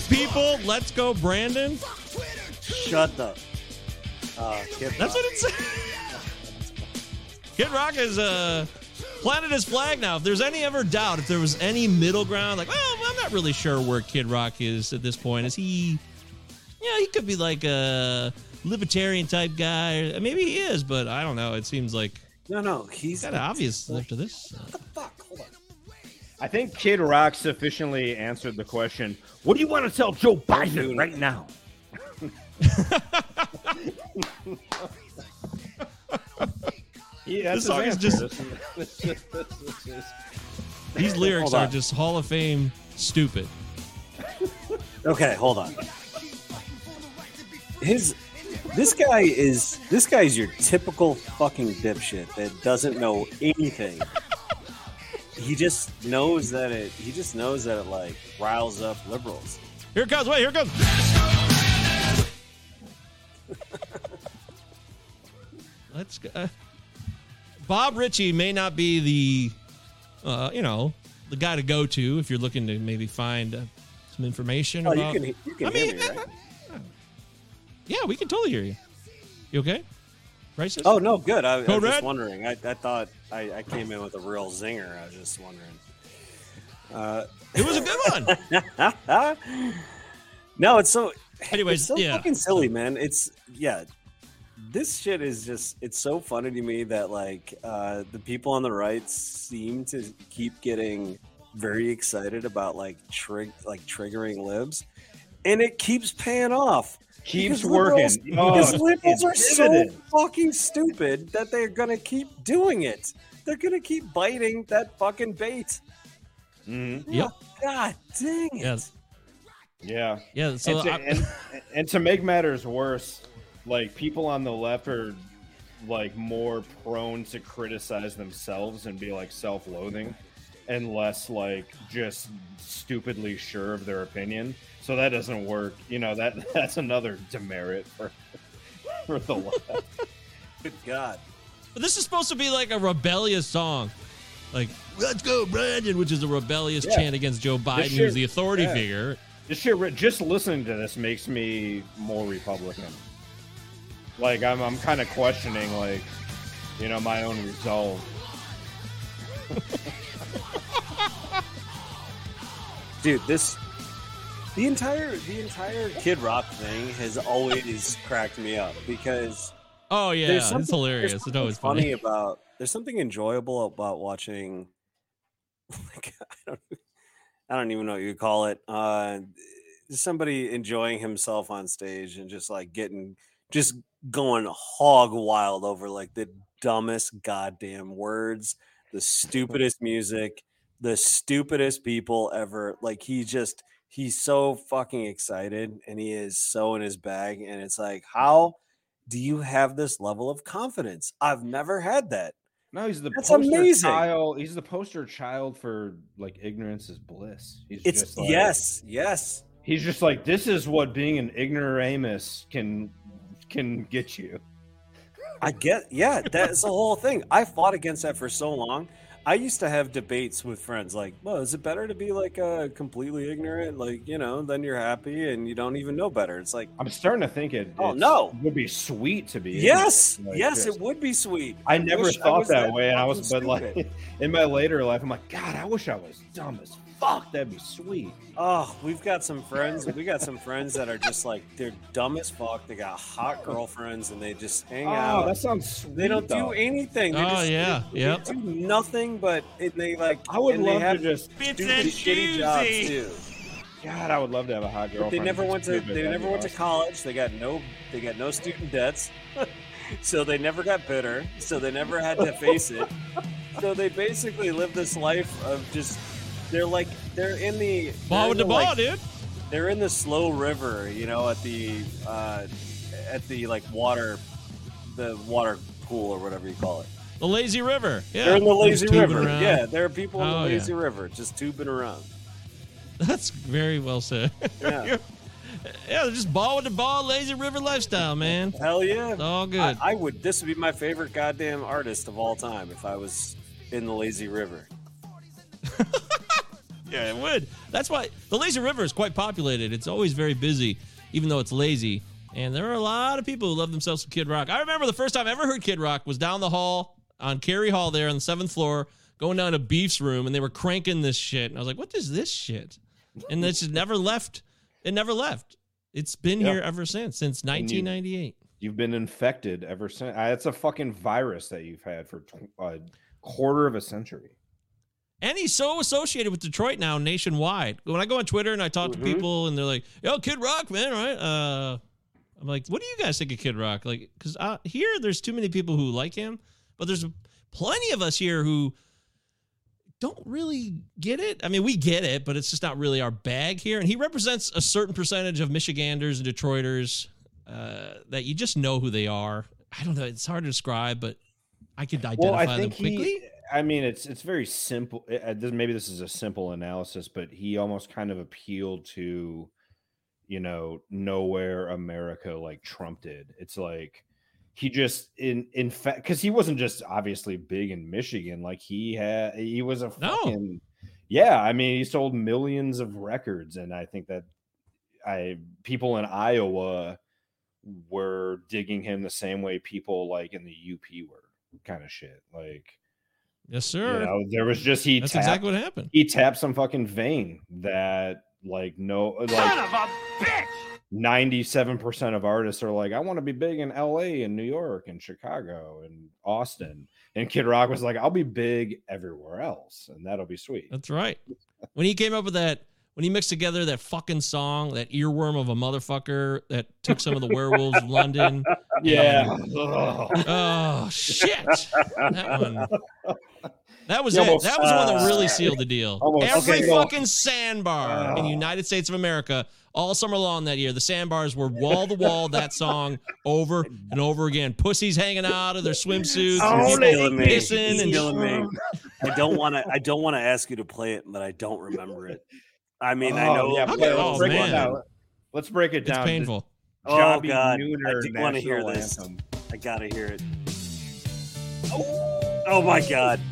People. Let's go, Brandon. Shut the. Uh, Kid That's Rock. what it says. Kid Rock has uh, planted his flag now. If there's any ever doubt, if there was any middle ground, like, well, I'm not really sure where Kid Rock is at this point. Is he? Yeah, he could be like a libertarian type guy. Maybe he is, but I don't know. It seems like No, no, he's kind of obvious after this. Fuck, hold on. I think Kid Rock sufficiently answered the question. What do you want to tell Joe Biden right now? yeah, This song is just- These lyrics are just Hall of Fame stupid. Okay, hold on. His this guy is this guy's your typical fucking dipshit that doesn't know anything. He just knows that it he just knows that it like riles up liberals. Here it comes. Wait, here it comes. Let's go. uh, Bob Ritchie may not be the, uh, you know, the guy to go to if you're looking to maybe find uh, some information Oh, you about. can you can I hear mean, me, right? yeah, we can totally hear you. You okay? Racist? Oh no, good. I, I was just wondering. I, I thought I, I came in with a real zinger. I was just wondering. Uh, it was a good one. no, it's so. Anyways, it's so yeah. fucking silly, man. It's yeah. This shit is just. It's so funny to me that like uh, the people on the right seem to keep getting very excited about like trig like triggering libs, and it keeps paying off. Keeps Because liberals- working. Oh, because liberals are it's so fucking stupid that they're gonna keep doing it. They're gonna keep biting that fucking bait. Mhm. Yep. God dang it. Yes. Yeah. Yeah. So and, to, I- and, and to make matters worse, like people on the left are like more prone to criticize themselves and be like self-loathing and less like just stupidly sure of their opinion. So that doesn't work. You know, that that's another demerit for for the left. Good God. But this is supposed to be like a rebellious song. Like, let's go, Brandon, which is a rebellious Yeah. chant against Joe Biden, This who's the authority yeah. figure. This shit, re- just listening to this makes me more Republican. Like I'm, I'm kind of questioning, like, you know, my own resolve. Dude, this the entire the entire Kid Rock thing has always cracked me up because Oh, yeah. It's hilarious. It's always something funny. about there's something enjoyable about watching like I don't I don't even know what you call it. Uh somebody enjoying himself on stage and just like getting just going hog wild over like the dumbest goddamn words, the stupidest music, the stupidest people ever. Like he just he's so fucking excited and he is so in his bag and it's like how do you have this level of confidence? I've never had that. No, he's the That's poster amazing. child. He's the poster child for like ignorance is bliss. He's It's just like, yes, yes. He's just like this is what being an ignoramus can can get you. I get, yeah, that's the whole thing. I fought against that for so long. I used to have debates with friends like, well, is it better to be like uh, completely ignorant? Like, you know, then you're happy and you don't even know better. It's like, I'm starting to think it. Oh, no. would be sweet to be. yes, like, yes, it would be sweet. I never wish I thought that way, and I was, but stupid. like in my later life, I'm like, God, I wish I was dumb as fuck. That'd be sweet. Oh, we've got some friends. We got some friends that are just like they're dumb as fuck. They got hot girlfriends and they just hang Oh, out. that sounds sweet. They don't though. do anything. They Oh, just, yeah, they, yep. They do nothing but it, they like. I would and they love to just. Bits stupid, and shitty jobs too. God, I would love to have a hot But girlfriend. they never went to. They never be went to college. They got no. They got no student debts. so they never got bitter. So they never had to face it. So they basically live this life of just. They're like they're in the. Ball with in the ball, like, dude. they're in the slow river, you know, at the uh, at the like water, the water pool or whatever you call it. The lazy river. Yeah. they're in the lazy river. around. Yeah, there are people in Oh, the yeah. lazy river just tubing around. That's very well said. Yeah. yeah, they're just ball with the ball, lazy river lifestyle, man. Hell yeah, It's all good. I, I would. This would be my favorite goddamn artist of all time if I was in the lazy river. Yeah, it would. That's why the lazy river is quite populated. It's always very busy, even though it's lazy. And there are a lot of people who love themselves some Kid Rock. I remember the first time I ever heard Kid Rock was down the hall on Cary Hall there on the seventh floor, going down to Beef's room, and they were cranking this shit. And I was like, what is this shit? And it's just never left. It never left. It's been Yeah. here ever since, since And you- 1998. You've been infected ever since. Uh, It's a fucking virus that you've had for a quarter of a century. And he's so associated with Detroit now nationwide. When I go on Twitter and I talk Mhm. to people and they're like, "Yo, Kid Rock, man, right?" Uh, I'm like, "What do you guys think of Kid Rock?" Like, because uh, here there's too many people who like him, but there's plenty of us here who don't really get it. I mean, we get it, but it's just not really our bag here. And he represents a certain percentage of Michiganders and Detroiters uh, that you just know who they are. I don't know. It's hard to describe, but I could identify Well, I them quickly. he. I mean, it's it's very simple. uh, this- Maybe this is a simple analysis, but he almost kind of appealed to, you know, nowhere America like Trump did. It's like he just in in fact because he wasn't just obviously big in Michigan. Like he had, he was a No. fucking yeah. I mean, he sold millions of records, and I think that I people in Iowa were digging him the same way people like in the UP were kind of shit. Like yes, you sir. know, there was just he That's tapped, exactly what happened. he tapped some fucking vein that like no like Son of a bitch! 97% of artists are like, I want to be big in LA and New York and Chicago and Austin. And Kid Rock was like, I'll be big everywhere else, and that'll be sweet. That's right. When he came up with that, when he mixed together that fucking song, that earworm of a motherfucker that took some of the werewolves of London. Yeah. and- Ugh. oh shit! That one. That was You it. almost- That was the one that uh, really sealed the deal. almost- Every okay, well- fucking sandbar in the Oh. United States of America, all summer long that year, the sandbars were wall to wall that song over and over again. Pussies hanging out of their swimsuits, Oh, and killing me. pissing He's and killing me. I don't want to. I don't want to ask you to play it, but I don't remember it. I mean, I Oh, know. yeah, How play- about- let's oh, break it man. down. Let's break it it's down. painful. Oh Johnny God, I Nooner do want to hear this. anthem. I gotta hear it. Oh my god!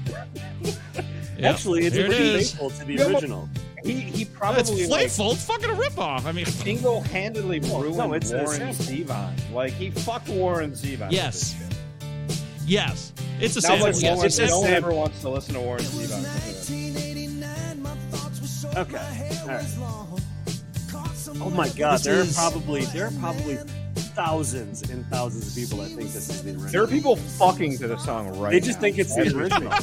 Yeah. Actually, it's Here it pretty is. faithful to the You original. He he It's probably like, playful. It's fucking a ripoff. I mean, single-handedly ruined no, it's a Warren sample. Zevon. Like he fucked Warren Zevon. Yes. yes, it's a Now, sample. like, no Yes, one, it's no one ever wants to listen to Warren Zevon. Okay. All right. Oh my god! This there is- are probably there are probably thousands and thousands of people that think this is the original. There are people fucking to the song right They just now. think it's the original.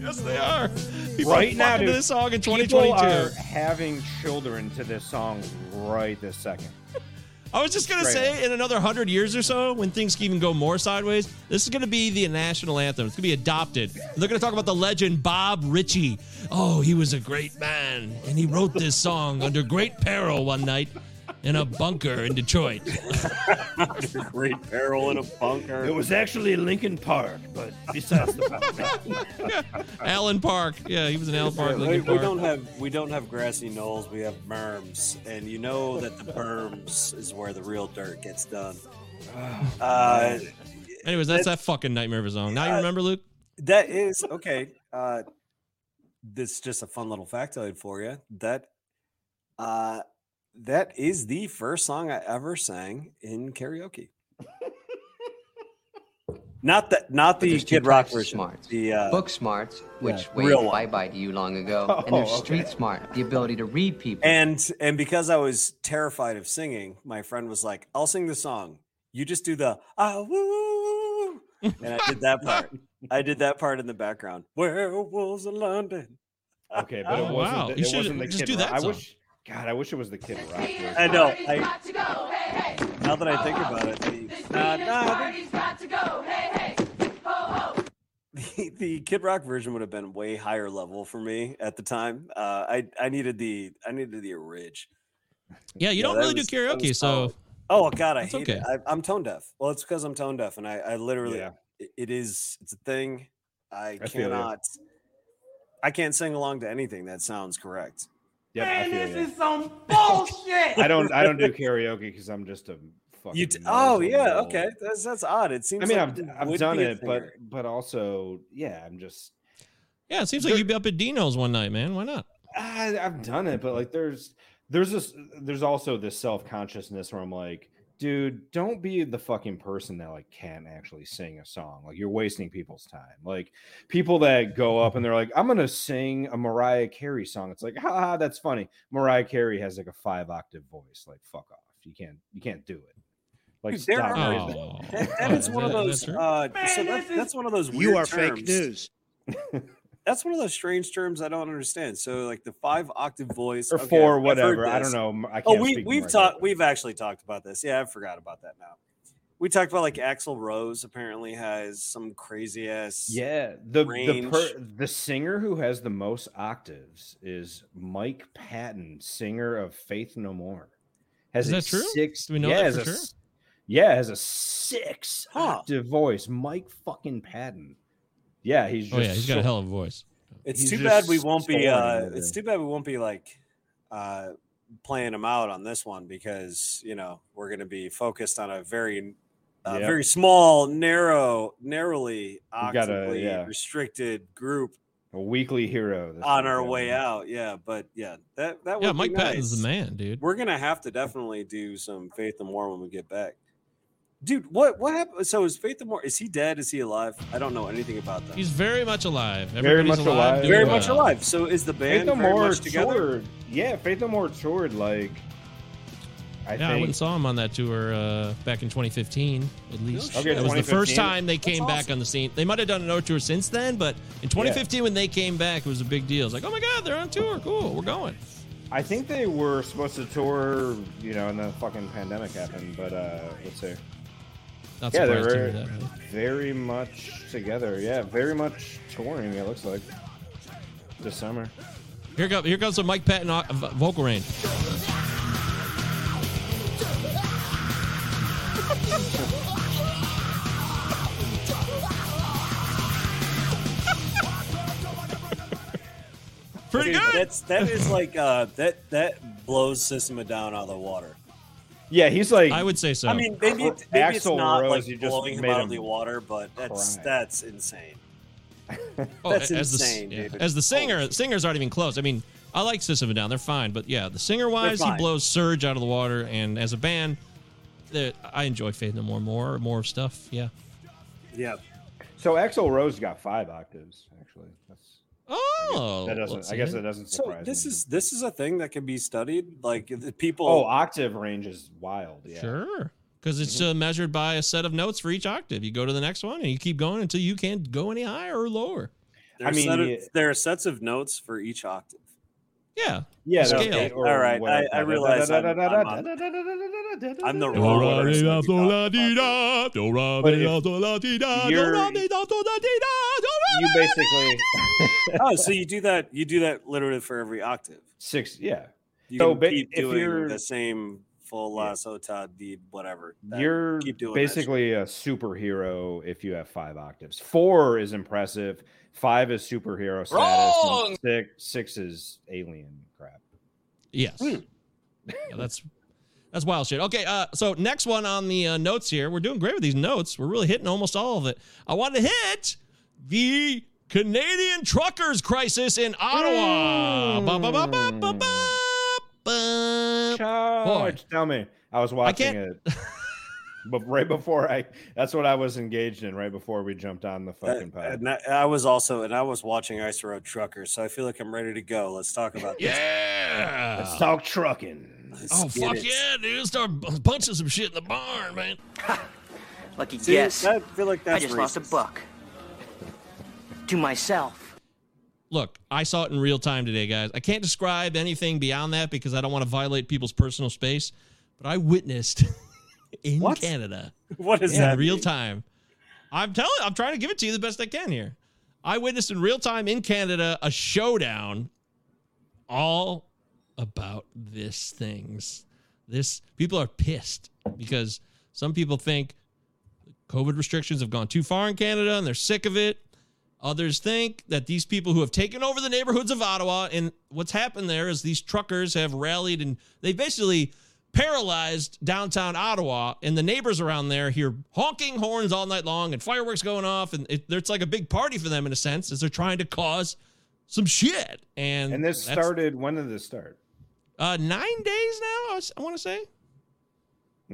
Yes, they are. People Right are now, to dude, this song in People 2022. are having children to this song right this second. I was just gonna Straight say, in another hundred years or so, when things can even go more sideways, this is gonna be the national anthem. It's gonna be adopted. They're gonna talk about the legend Bob Ritchie. Oh, he was a great man, and he wrote this song under great peril one night in a bunker in Detroit. Great peril in a bunker. It was actually Lincoln Park, but besides the fact. Allen Park. Yeah, he was in Allen Park. Yeah, we, Lincoln we Park. don't have we don't have grassy knolls. We have berms, and you know that the berms is where the real dirt gets done. Uh, Anyways, that's that fucking nightmare of a song. Now you remember, Luke? that is okay. Uh, this is just a fun little factoid for you. That uh, that is the first song I ever sang in karaoke. Not that, not the Kid Rock types version. smarts. The uh, Book smarts, which yeah, waved bye bye to you long ago, Oh, and there's okay. street smart, the ability to read people. And and because I was terrified of singing, my friend was like, "I'll sing the song. You just do the ah woo," and I did that part. I did that part in the background. Werewolves in London. Okay, but it Oh, wasn't. wow. The, You it should wasn't the just Kid do that Rock. I song. wish. God, I wish it was the Kid Rock. version. I know. I, now that I think about it, the, nah, nah, the, the Kid Rock version would have been way higher level for me at the time. Uh, I I needed the I needed the orig. Yeah, you Yeah, don't that really was- do karaoke, so. Oh God, I That's hate it. okay. I, I'm tone deaf. Well, it's because I'm tone deaf, and I, I literally, Yeah. it- it is, it's a thing. I I cannot, I can't sing along to anything that sounds correct. Yep, I feel you. some bullshit. I don't. I don't do karaoke because I'm just a fucking. You, t- oh yeah, miserable- okay, that's that's odd. It seems. I mean, like I've I've done it, but singer. but also, yeah, I'm just. yeah, it seems like you'd be up at Dino's one night, man. Why not? I, I've done it, but like, there's there's this there's also this self consciousness where I'm like, dude, don't be the fucking person that like can't actually sing a song. Like you're wasting people's time. Like people that go up and they're like, I'm gonna sing a Mariah Carey song. It's like, ha, that's funny. Mariah Carey has like a five octave voice. Like, fuck off. You can't you can't do it. Like, Dude, there stop are- that. Oh, That- that Oh, one of those. that's true? Uh, so that, that's one of those. Weird You are terms. fake news. That's one of those strange terms I don't understand. So like the five octave voice or okay, four, whatever. I don't know. I Oh, can't we speak we've talked. We've actually talked about this. Yeah, I forgot about that now. We talked about like Axl Rose apparently has some crazy ass. Yeah, the the per, the singer who has the most octaves is Mike Patton, singer of Faith No More. Has Is a that true? Six, Do we know yeah, that has for a sure? s- Yeah, has a six Huh. octave voice. Mike fucking Patton. Yeah, he's just Oh yeah, he's got so- a hell of a voice. It's He's too bad we won't be. Uh, it's too bad we won't be like uh, playing him out on this one because you know we're going to be focused on a very, uh, Yep. very small, narrow, narrowly, We gotta- octavely yeah. restricted group a weekly hero on our yeah. way out. Yeah, but yeah, that that would Yeah, be Mike Patton's the man, dude. We're gonna have to definitely do some Faith No More when we get back. Dude, what what happened? So is Faith No More? Is he dead? Is he alive? I don't know anything about that. He's very much alive. Very much alive. doing very well. much alive. So is the Faith band No very More much together? toured. Yeah, Faith No More toured like. I yeah, I went and saw him on that tour uh, back in 2015, at least. Okay, that was the first time they came back awesome. on the scene. They might have done another tour since then, but in 2015 when they came back, it was a big deal. It's like, oh my god, they're on tour. Cool, we're going. I think they were supposed to tour, you know, and the fucking pandemic happened. But uh let's see. Not yeah, they surprised to hear that. man. very much together. Yeah, very much touring. It looks like this summer. Here, go, here comes the Mike Patton uh, vocal range. Pretty Dude, good. That's that is like uh that that blows System of Down out of the water. Yeah, he's like. I would say so. I mean, maybe, maybe it's Axl not Rose, like you just blowing him made out of the water, but that's cry. that's insane. Oh, That's as insane, the, yeah. dude. As the singer, singers aren't even close. I mean, I like System of a Down; they're fine. But yeah, the singer wise, he blows Serj out of the water, and as a band, I enjoy Faith No More more, more stuff. Yeah. Yeah. So Axl Rose got five octaves. Actually, that's Oh, that doesn't. I guess see. that doesn't So surprise this me. is this is a thing that can be studied. Like the people. Oh, octave range is wild. Yeah. Sure. Because it's Mm-hmm. uh, measured by a set of notes for each octave. You go to the next one and you keep going until you can't go any higher or lower. there I mean, of- there are sets of notes for each octave. Yeah. Yeah, Scale. Okay, all right. I- I realize I'm- I'm on- I'm the wrong person to talk about But if you're- You basically oh, so you do that? You do that literally for every octave. six. Yeah, You So can ba- keep if doing you're- the same full la sota deed whatever. That- you're keep doing basically a superhero if you have five octaves. Four is impressive. Five is superhero status. Wrong! and Six, six is alien crap. Yes. Hmm. Yeah, that's that's wild shit. Okay, uh, so next one on the uh, notes here. We're doing great with these notes. We're really hitting almost all of it. I want to hit the Canadian truckers crisis in Ottawa. Ba, ba, ba, ba, Charge. Tell me. I was watching can't- it. But right before I, that's what I was engaged in. Right before we jumped on the fucking pod. And I, I was also, and I was watching Ice Road Truckers, so I feel like I'm ready to go. Let's talk about this. Yeah. Let's talk trucking. Let's Oh fuck it. yeah, dude! Start punching some shit in the barn, man. Lucky See, guess. I feel like I that's just lost a buck. To myself. Look, I saw it in real time today, guys. I can't describe anything beyond that because I don't want to violate people's personal space. But I witnessed in What? Canada What is in that? real mean? time. I'm telling, I'm trying to give it to you the best I can here. I witnessed in real time in Canada a showdown, all about this things. This people are pissed because some people think COVID restrictions have gone too far in Canada and they're sick of it. Others think that these people who have taken over the neighborhoods of Ottawa and what's happened there is these truckers have rallied and they basically paralyzed downtown Ottawa and the neighbors around there hear honking horns all night long and fireworks going off and it, it's like a big party for them in a sense as they're trying to cause some shit and And this started. When did this start? uh nine days now I want to say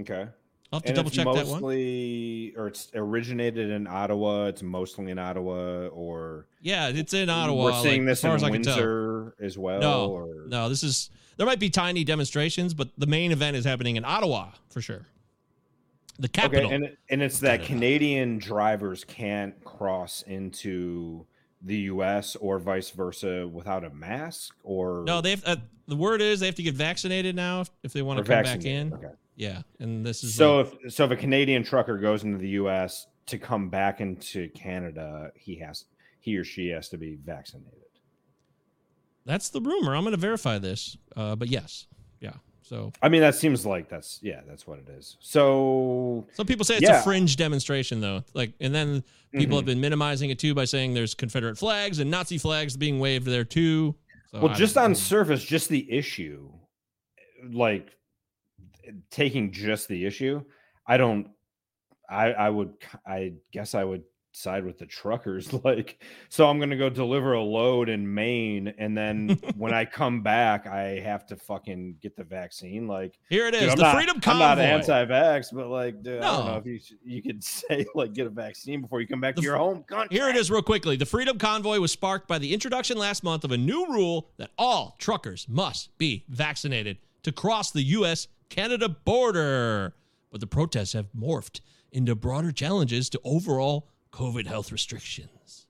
Okay. I'll have to And double it's check that one mostly, or it's originated in Ottawa. It's mostly in Ottawa, or yeah it's in Ottawa We're seeing like, this as far in as I. Windsor as well. No, or no, this is there might be tiny demonstrations, but the main event is happening in Ottawa for sure. The capital. Okay, and and it's that Canada. Canadian drivers can't cross into the U.S. or vice versa without a mask, or no, they have uh, the word is they have to get vaccinated now if, if they want to come back in. Okay. Yeah, and this is So like- if so, if a Canadian trucker goes into the U.S. to come back into Canada, he has he or she has to be vaccinated. that's the rumor. I'm going to verify this, uh, but yes, yeah. So I mean, that seems like that's yeah, that's what it is. So some people say it's Yeah. a fringe demonstration though, like, and then people Mhm. have been minimizing it too by saying there's Confederate flags and Nazi flags being waved there too. So well, I just on know. surface, just the issue, like taking just the issue, I don't. I I would I guess I would side with the truckers. Like, so I'm gonna go deliver a load in Maine, and then when I come back, I have to fucking get the vaccine. Like, Here it is, dude, the not- Freedom I'm not Convoy. anti-vax, but like, dude, I don't know if you should, you could say like get a vaccine before you come back The to your home country. Here it is, real quickly. The Freedom Convoy was sparked by the introduction last month of a new rule that all truckers must be vaccinated to cross the U.S. Canada border. But the protests have morphed into broader challenges to overall COVID health restrictions.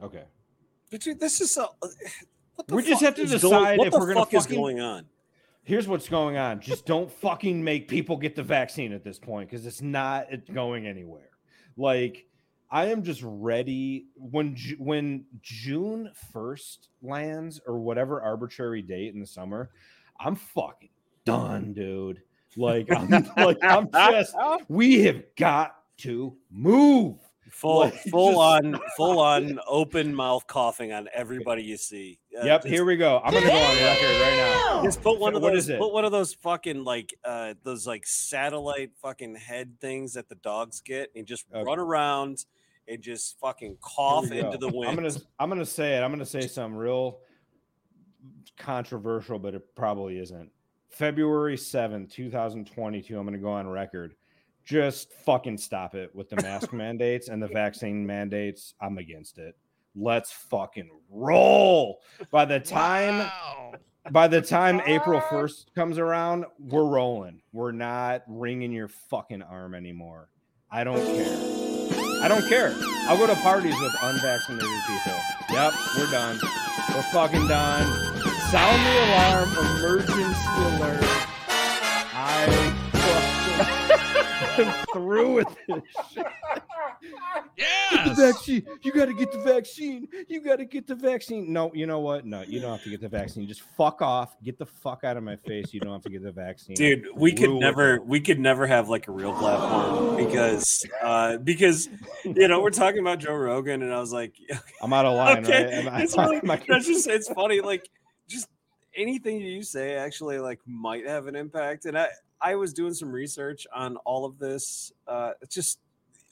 Okay. But dude, this is a. Uh, what the We just have to decide going, what if the we're gonna fuck is fucking- going on. Here's what's going on. Just don't fucking make people get the vaccine at this point because it's not it's going anywhere. Like I am just ready when when June 1st lands or whatever arbitrary date in the summer, I'm fucking done, dude. Like I'm like I'm just we have got to move. full Like, full just on full on open mouth coughing on everybody you see. Uh, Yep, just- here we go. I'm gonna go on record right now. Just put one of What those. it? Put one of those fucking like uh those like satellite fucking head things that the dogs get, and just Okay. run around and just fucking cough into go. the wind. I'm gonna I'm gonna say it. I'm gonna say something real controversial, but it probably isn't. February 7th, 2022. I'm gonna go on record. Just fucking stop it with the mask mandates and the vaccine mandates. I'm against it. Let's fucking roll. By the time by the time April 1st comes around, we're rolling. We're not wringing your fucking arm anymore. I don't care. I don't care. I'll go to parties with unvaccinated people. Yep, we're done. We're fucking done. Sound the alarm, emergency alert. I fucking am through with this shit. Get the vaccine. You got to get the vaccine. You got to get the vaccine. No, you know what? No, you don't have to get the vaccine. Just fuck off. Get the fuck out of my face. You don't have to get the vaccine. Dude, we could never it. we could never have like a real platform because uh because you know we're talking about Joe Rogan and I was like I'm out of line, okay, right? Am I- it's really, I- that's just it's funny like just anything you say actually like might have an impact and I I was doing some research on all of this uh just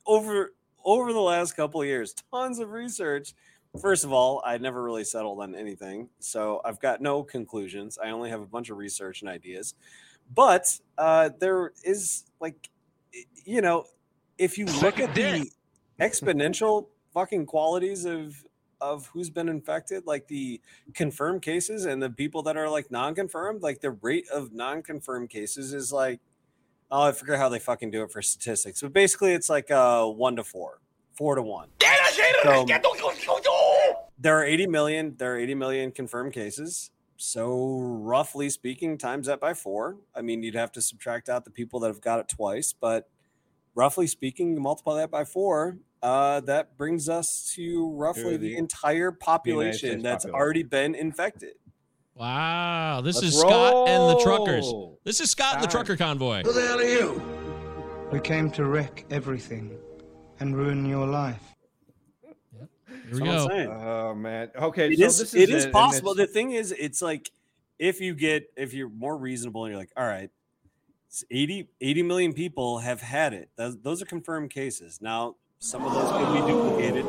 over over the last couple of years tons of research. First of all i never really settled on anything so i've got no conclusions. I only have a bunch of research and ideas. But uh there is like you know if you look at the exponential fucking qualities of of who's been infected like the confirmed cases and the people that are like non-confirmed like the rate of non-confirmed cases is like oh i forget how they fucking do it for statistics but basically it's like uh one to four four to one. So, there are 80 million there are 80 million confirmed cases. So roughly speaking times that by four i mean you'd have to subtract out the people that have got it twice but roughly speaking you multiply that by four uh, that brings us to roughly the the- entire population States that's population. already been infected Wow. This Let's is Scott and the truckers. This is Scott and the trucker convoy. Who the hell are you? We came to wreck everything and ruin your life. Here we go. Oh man. Okay, It so is. this it is is it, possible. The thing is, it's like if you get if you're more reasonable and you're like, all right, it's 80, 80 million people have had it. Those, those are confirmed cases. Now, some of those could be duplicated.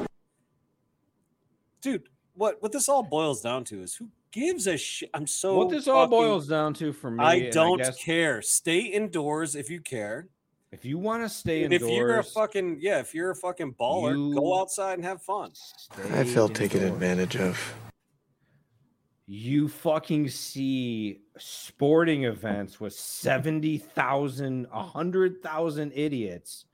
Dude, what what this all boils down to is who gives a shit. I'm so what this all fucking- boils down to for me. I and don't guess care. Stay indoors if you care. If you want to stay And indoors, if you're a fucking yeah, if you're a fucking baller, go outside and have fun. I feel stay taken indoors. advantage of. you fucking see sporting events with 70,000, 100,000 idiots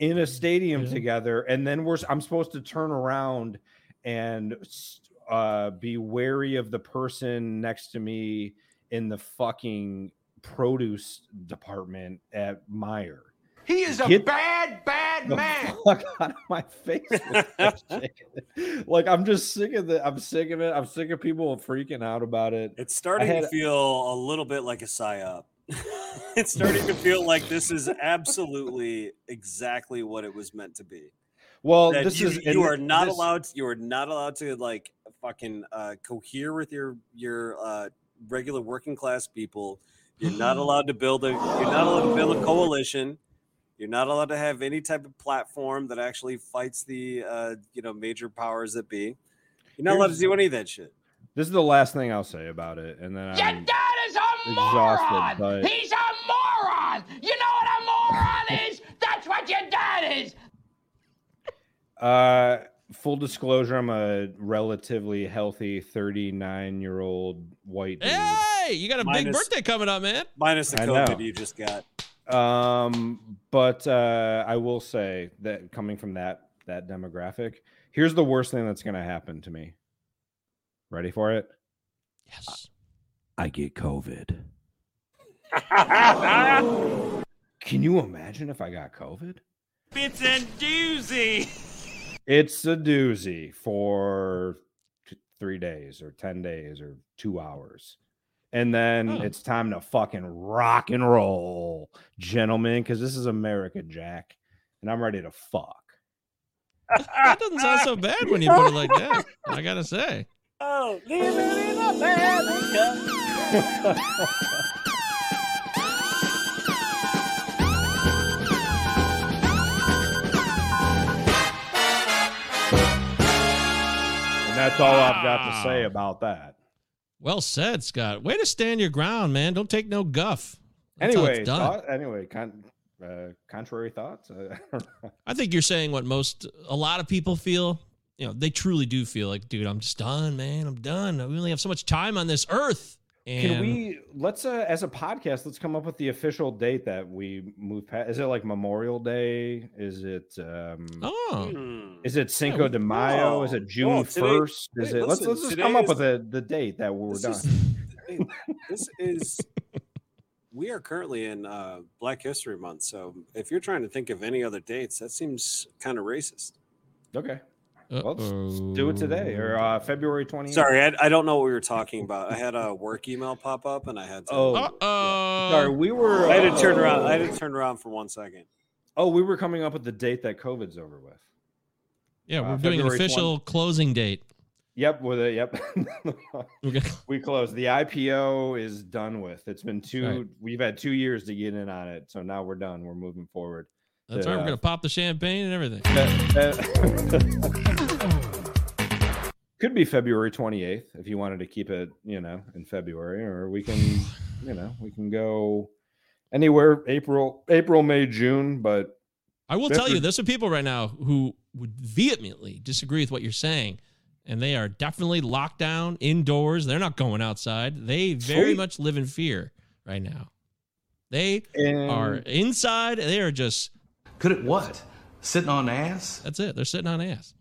in a stadium Yeah. together. And then we're, I'm supposed to turn around and uh, be wary of the person next to me in the fucking produce department at Meijer. He is a bad, bad the man. fuck out of my face with that shit. like I'm just sick of it. I'm sick of it. I'm sick of people freaking out about it. It's starting had- to feel a little bit like a psyop. it's starting to feel like this is absolutely exactly what it was meant to be. Well, That this you, is you are not this- allowed. You are not allowed to like fucking uh, cohere with your your uh, regular working class people. You're not allowed to build a. You're not allowed to build a coalition. You're not allowed to have any type of platform that actually fights the uh, you know major powers that be. You're not allowed to do any of that shit. This is the last thing I'll say about it, and then exhausted. moron. But He's a moron. You know what a moron is? That's what your dad is. uh, full disclosure, I'm a relatively healthy 39 year old white dude. Hey, you got a big birthday coming up, man. Minus the COVID you just got. Um, but uh, I will say that coming from that that demographic, here's the worst thing that's gonna happen to me. Ready for it? Yes. I get COVID. Can you imagine if I got COVID? It's a doozy. It's a doozy for three days or 10 days or two hours. And then Oh. it's time to fucking rock and roll, gentlemen, because this is America, Jack. And I'm ready to fuck. That doesn't sound so bad when you put it like that. I gotta say. Oh, leave it in America. And that's all I've got to say about that. Well said, Scott. Way to stand your ground, man. Don't take no guff. That's Anyway, it's thought, anyway, con- uh, contrary thoughts. I think you're saying what most a lot of people feel. You know, they truly do feel like, dude, I'm just done, man. I'm done. We only have so much time on this earth. And Can we let's uh, as a podcast let's come up with the official date that we move past? Is it like Memorial Day? Is it um Oh, Hmm. is it Cinco de Mayo? Is it June Well, today- first? Is hey, it let's let's just come up is- with the, the date that we're This done. is, this is we are currently in uh, Black History Month, so if you're trying to think of any other dates, that seems kind of racist. Okay. Well, let's do it today or uh, February 20th. Sorry, I, I don't know what we were talking about. I had a work email pop up, and I had to. Oh, Uh-oh. sorry. We were. I had to turn uh, around. I had to turn around for one second. Oh, we were coming up with the date that COVID's over with. yeah, we're uh, doing an February official closing date. Yep, with it. Yep. Okay. we closed. The IPO is done with. It's been two. Right. We've had two years to get in on it, so now we're done. We're moving forward. That's to, right. We're gonna pop the champagne and everything. could be February 28th if you wanted to keep it, you know, in February, or we can, you know, we can go anywhere April, April, May, June. But I will tell you, there's some people right now who would vehemently disagree with what you're saying, and they are definitely locked down indoors. They're not going outside. They very Sweet. much live in fear right now. They And- are inside. They are just. Good at what? Sitting on ass? That's it. They're sitting on ass.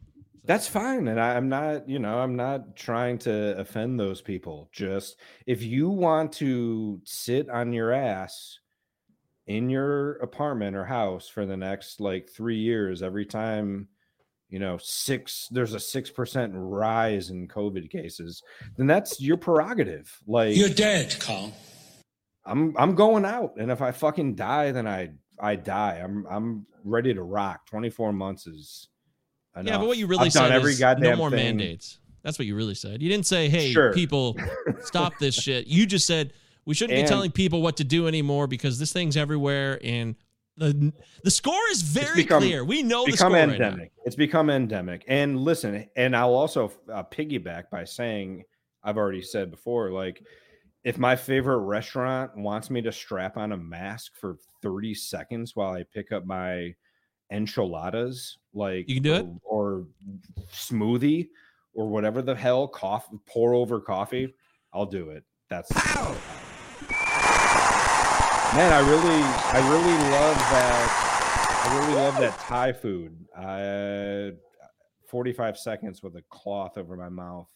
That's fine. And I, I'm not, you know, I'm not trying to offend those people. Just if you want to sit on your ass in your apartment or house for the next like three years, every time, you know, six, there's a 6% rise in COVID cases, then that's your prerogative. Like, You're dead, Carl. I'm I'm going out, and if I fucking die, then I I die. I'm I'm ready to rock. 24 months is enough. Yeah, but what you really I've said every is goddamn no more thing. mandates. That's what you really said. You didn't say, "Hey, Sure. people, stop this shit." You just said we shouldn't And- be telling people what to do anymore because this thing's everywhere, and the the score is very become- clear. We know the become score right now. endemic. it's become endemic. And listen, and I'll also uh, piggyback by saying I've already said before, like if my favorite restaurant wants me to strap on a mask for 30 seconds while I pick up my enchiladas, like You can do it? or, or smoothie or whatever the hell coffee pour over coffee, I'll do it. That's man, I really, I really love that. I really love that Thai food. I 45 seconds with a cloth over my mouth.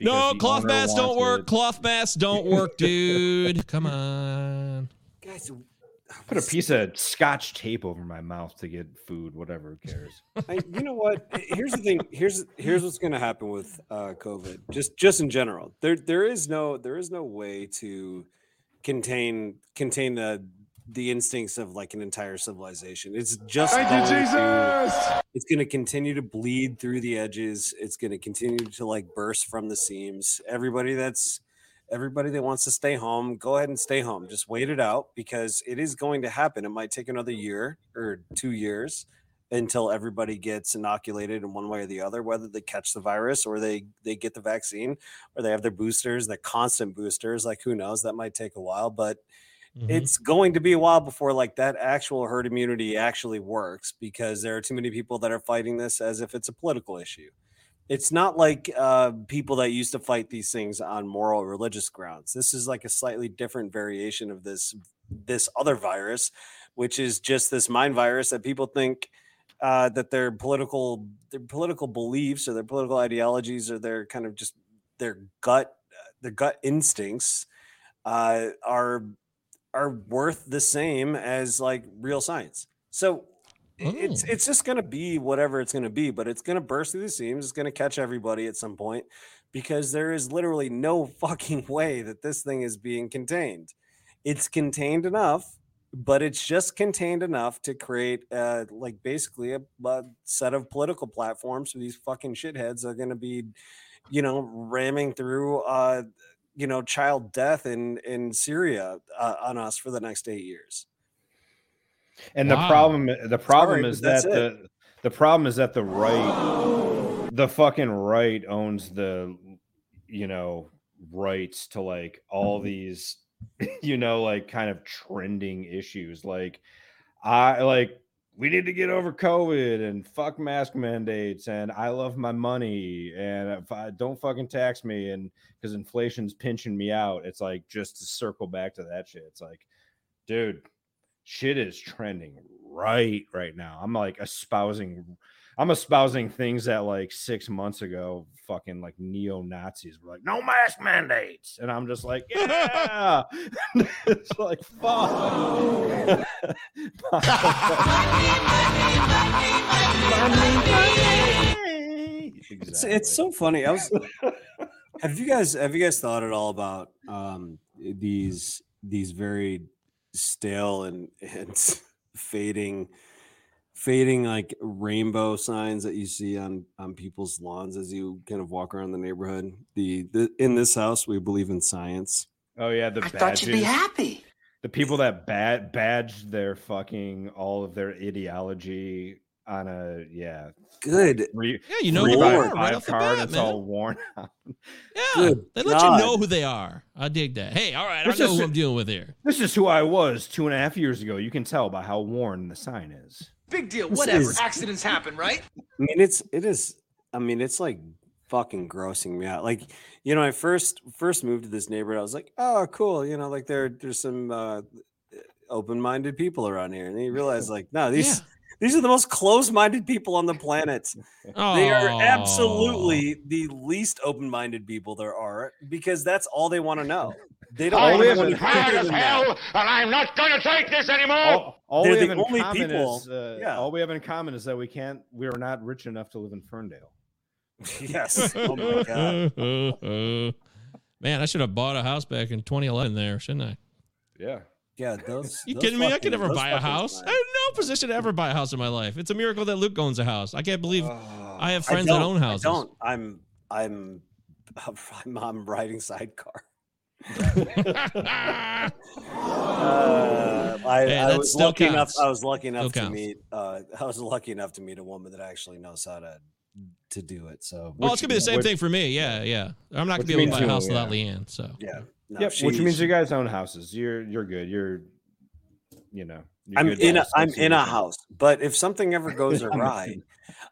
Because No, cloth masks don't work. it. Cloth masks don't work, dude. Come on. Guys, Put a piece of scotch tape over my mouth to get food. Whatever, who cares? I, you know what? Here's the thing. Here's here's what's going to happen with uh, COVID. Just just in general, there there is no there is no way to contain contain the the instincts of like an entire civilization. It's just Thank you, going to- it's going to continue to bleed through the edges. It's going to continue to like burst from the seams. Everybody that's everybody that wants to stay home, go ahead and stay home. Just wait it out because it is going to happen. It might take another year or two years until everybody gets inoculated in one way or the other, whether they catch the virus or they they get the vaccine or they have their boosters, their constant boosters. Like who knows? That might take a while, but it's going to be a while before like that actual herd immunity actually works because there are too many people that are fighting this as if it's a political issue. It's not like uh, people that used to fight these things on moral or religious grounds. This is like a slightly different variation of this this other virus which is just this mind virus that people think uh, that their political their political beliefs or their political ideologies or their kind of just their gut their gut instincts uh, are are worth the same as like real science. So it's it's just gonna be whatever it's gonna be, but it's gonna burst through the seams. It's gonna catch everybody at some point because there is literally no fucking way that this thing is being contained. It's contained enough but it's just contained enough to create uh like basically a, a set of political platforms for these fucking shitheads are going to be you know ramming through uh you know child death in in syria uh, on us for the next eight years. And the problem the problem Sorry, is but that's that the the problem is that the right the fucking right owns the you know rights to like all these you know like kind of trending issues. Like I like we need to get over COVID and fuck mask mandates and I love my money and if I don't fucking tax me and because inflation's pinching me out, it's like just to circle back to that shit. It's like, dude, shit is trending right right now. I'm like espousing I'm espousing things that like six months ago, fucking like neo Nazis were like, no mask mandates. And I'm just like, yeah. it's like, fuck. It's it's so funny. I was have you guys have you guys thought at all about um these these very stale and and fading fading like rainbow signs that you see on on people's lawns as you kind of walk around the neighborhood. The, the in this house we believe in science. Oh yeah, the I thought you'd be happy. The people that bad badge their fucking all of their ideology on a yeah Good. three, Yeah, you know three who by they are right five off the bat, it's man. all worn out. Yeah, Good they let God. you know who they are. I dig that. Hey, all right, This I know is- who I'm dealing with here. This is who I was two and a half years ago. You can tell by how worn the sign is. Big deal. This Whatever. is- Accidents happen, right? I mean, it's it is. I mean, it's like fucking grossing me out. Like, you know, I first first moved to this neighborhood. I was like, oh, cool. You know, like there there's some uh, open-minded people around here, and then you realize, like, no, these these are the most closed-minded people on the planet. They are absolutely the least open-minded people there are because that's all they want to know. They don't All want we have in any common further is that. and I'm not going to take this anymore. All, all They're we the have in only common people- is uh, yeah. all we have in common is that we can't. We are not rich enough to live in Ferndale. yes. Oh my god. Man, I should have bought a house back in 2011 there, shouldn't I? Yeah. Yeah, those. You those kidding me? I fucking- could never buy a house. signs. I have no position to ever buy a house in my life. It's a miracle that Luke owns a house. I can't believe I have friends that own houses. I don't. I'm. I'm. I'm, I'm riding sidecar. Uh, I, Hey, I was still lucky enough. I was lucky enough Still to counts. meet. Uh, I was lucky enough to meet a woman that actually knows how to to do it. So Well, it's gonna be the same which- thing for me. Yeah, yeah. I'm not gonna be able to buy a house yeah. without Leanne. So yeah. No, yep. she- which means you guys own houses. You're you're good. You're you know. you're I'm in a, to I'm in a house, but if something ever goes awry,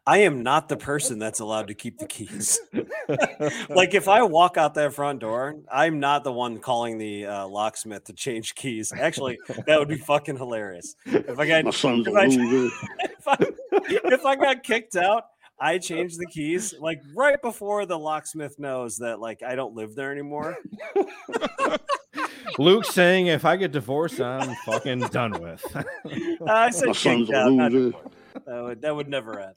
I am not the person that's allowed to keep the keys. like if I walk out that front door, I'm not the one calling the uh, locksmith to change keys. Actually, that would be fucking hilarious. If I got My son's if a I, if I if I got kicked out, I change the keys like right before the locksmith knows that like I don't live there anymore. Luke's saying, "If I get divorced, I'm fucking done with." I said My son's kicked out. not divorced. That would, that would never end.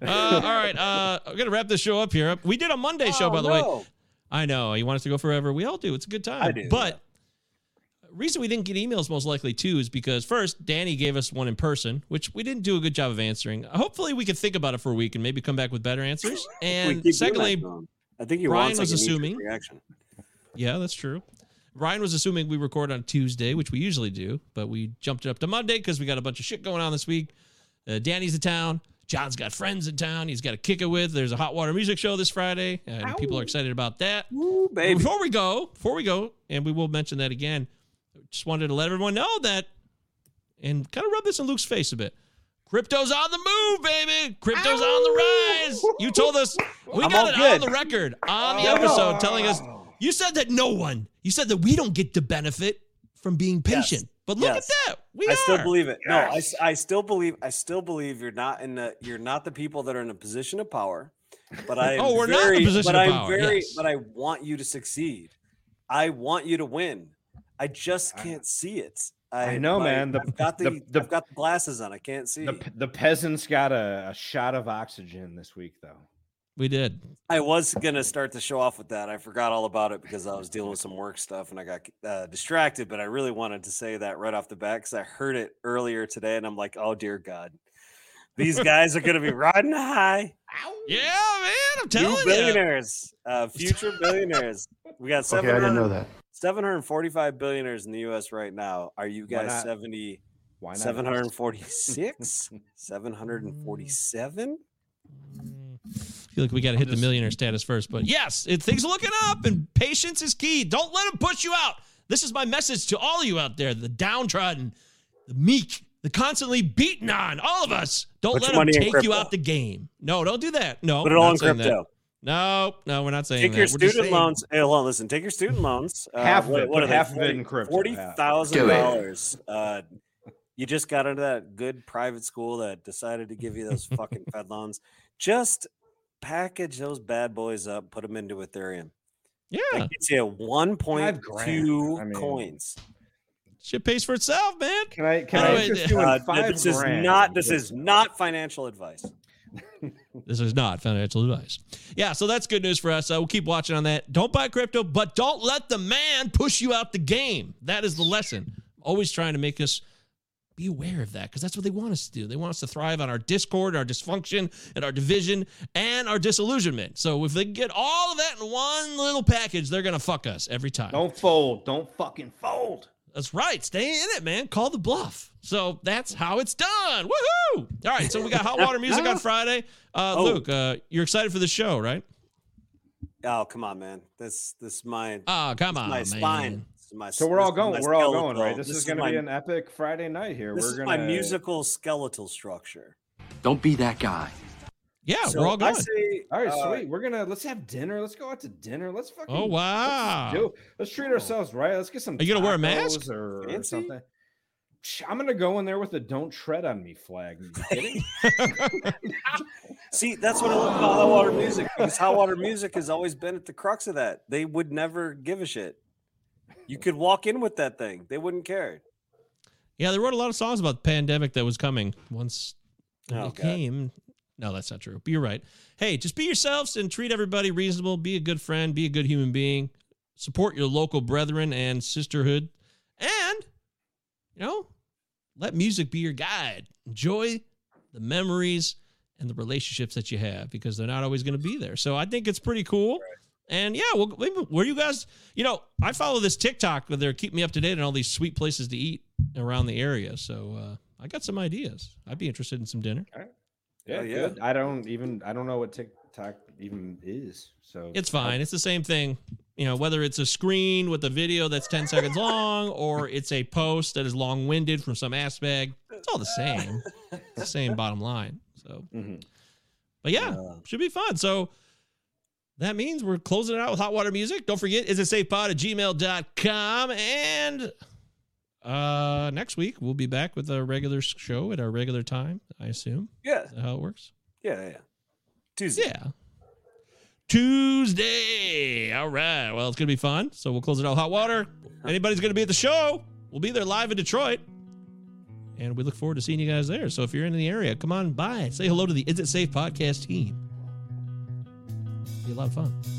uh, all right, uh, I'm gonna wrap this show up here. We did a Monday show, Oh, by the way. I know you want us to go forever. We all do. It's a good time. I do, But reason we didn't get emails most likely too is because first Danny gave us one in person, which we didn't do a good job of answering. Hopefully we could think about it for a week and maybe come back with better answers. And secondly. I think Brian was like, assuming- reaction. yeah, that's true. Ryan was assuming we record on Tuesday, which we usually do, but we jumped it up to Monday because we got a bunch of shit going on this week. Uh, Danny's in town. John's got friends in town. He's got to kick it with. There's a hot water music show this Friday, and people are excited about that. Ooh. Before we go, before we go, and we will mention that again, just wanted to let everyone know that, and kind of rub this in Luke's face a bit. Crypto's on the move, baby. Crypto's on the rise. You told us we I'm got it good. on the record on the Oh. episode telling us you said that no one, you said that we don't get the benefit from being patient. But look Yes. at that. We I are. still believe it. No, I, I still believe I still believe you're not in the you're not the people that are in a position of power. But I Oh, we're not in a very, position but of I'm power, very yes. but I want you to succeed. I want you to win. I just can't see it. I, I know, my- man. The- I've got the, the- the- I've got the glasses on. I can't see. the, the peasants got a, a shot of oxygen this week, though. We did. I was gonna start the show off with that. I forgot all about it because I was dealing with some work stuff and I got uh, distracted. But I really wanted to say that right off the bat because I heard it earlier today, and I'm like, oh dear God, these guys are gonna be riding high. Yeah, man, I'm New telling you. billionaires, uh, future billionaires. We got Okay, I didn't know that. 745 billionaires in the U.S. right now. Are you Why guys not? 70? Why not? 746? 747? I feel like we got to hit the millionaire status first. But yes, it, things are looking up, and patience is key. Don't let them push you out. This is my message to all of you out there, the downtrodden, the meek, the constantly beaten on, all of us. Don't Put let them take you out the game. No, don't do that. No, Put it we're all not in saying that. Crypto. No, no, we're not saying Take that. your We're student saying- loans. Hey, hold on, listen. Take your student loans. Uh, Half of what- it, what put are they, of it 40 in crypto, Forty half. thousand Do it. dollars. Uh, you just got into that good private school that decided to give you those fucking Fed loans. Just package those bad boys up, put them into Ethereum. Yeah, That gets you one point two I mean- coins. Shit pays for itself, man. Can I? Can By I the way, interest Uh, no, five this is not. This is not financial advice. This is not financial advice. Yeah, so that's good news for us. Uh, we'll keep watching on that. Don't buy crypto, but don't let the man push you out the game. That is the lesson. Always trying to make us be aware of that because that's what they want us to do. They want us to thrive on our discord, our dysfunction, and our division, and our disillusionment. So if they get all of that in one little package, they're gonna fuck us every time. Don't fold. Don't fucking fold. That's right. Stay in it, man. Call the bluff. So that's how it's done. Woohoo! All right. So we got hot water music on Friday. Uh, Oh. Luke, uh, you're excited for the show, right? Oh come on, man! This this is my Oh, come this on, my man. spine. My, So we're all this is my going. We're all going, right? skeletal- This, is is going to be an epic Friday night here. This we're is gonna my musical skeletal structure. Don't be that guy. Yeah, So we're all I going. say, All right, uh, sweet. We're gonna let's have dinner. Let's go out to dinner. Let's fucking. Oh, wow. Let's, do, let's treat ourselves right. Let's get some. Are you gonna wear a mask? or, or something? Psh, I'm gonna go in there with a "Don't tread on me" flag. You kidding? See, that's what I love about hot water music because hot water music has always been at the crux of that. They would never give a shit. You could walk in with that thing; they wouldn't care. Yeah, they wrote a lot of songs about the pandemic that was coming once Oh, it God. came. No, that's not true. But you're right. Hey, just be yourselves and treat everybody reasonable. Be a good friend. Be a good human being. Support your local brethren and sisterhood. And, you know, let music be your guide. Enjoy the memories and the relationships that you have because they're not always going to be there. So I think it's pretty cool. And yeah, well, maybe- where you guys, you know, I follow this TikTok where they're keeping me up to date on all these sweet places to eat around the area. So uh, I got some ideas. I'd be interested in some dinner. Yeah, Oh, yeah. good. I don't even. I don't know what TikTok even is. So It's fine. It's the same thing. You know, whether it's a screen with a video that's 10 seconds long or it's a post that is long winded from some ass bag, it's all the same. It's the same bottom line. So, Mhm. but yeah, should be fun. So that means we're closing it out with hot water music. Don't forget, is it safe safepod at gmail.com. And uh, next week, we'll be back with a regular show at our regular time, I assume. Yeah, Is that how it works? yeah, yeah. Tuesday. Yeah. Tuesday. All right. Well, it's going to be fun. So we'll close it out hot water. Anybody's going to be at the show, we'll be there live in Detroit. And we look forward to seeing you guys there. So if you're in the area, come on by. Say hello to the Is It Safe podcast team. It'll Be a lot of fun.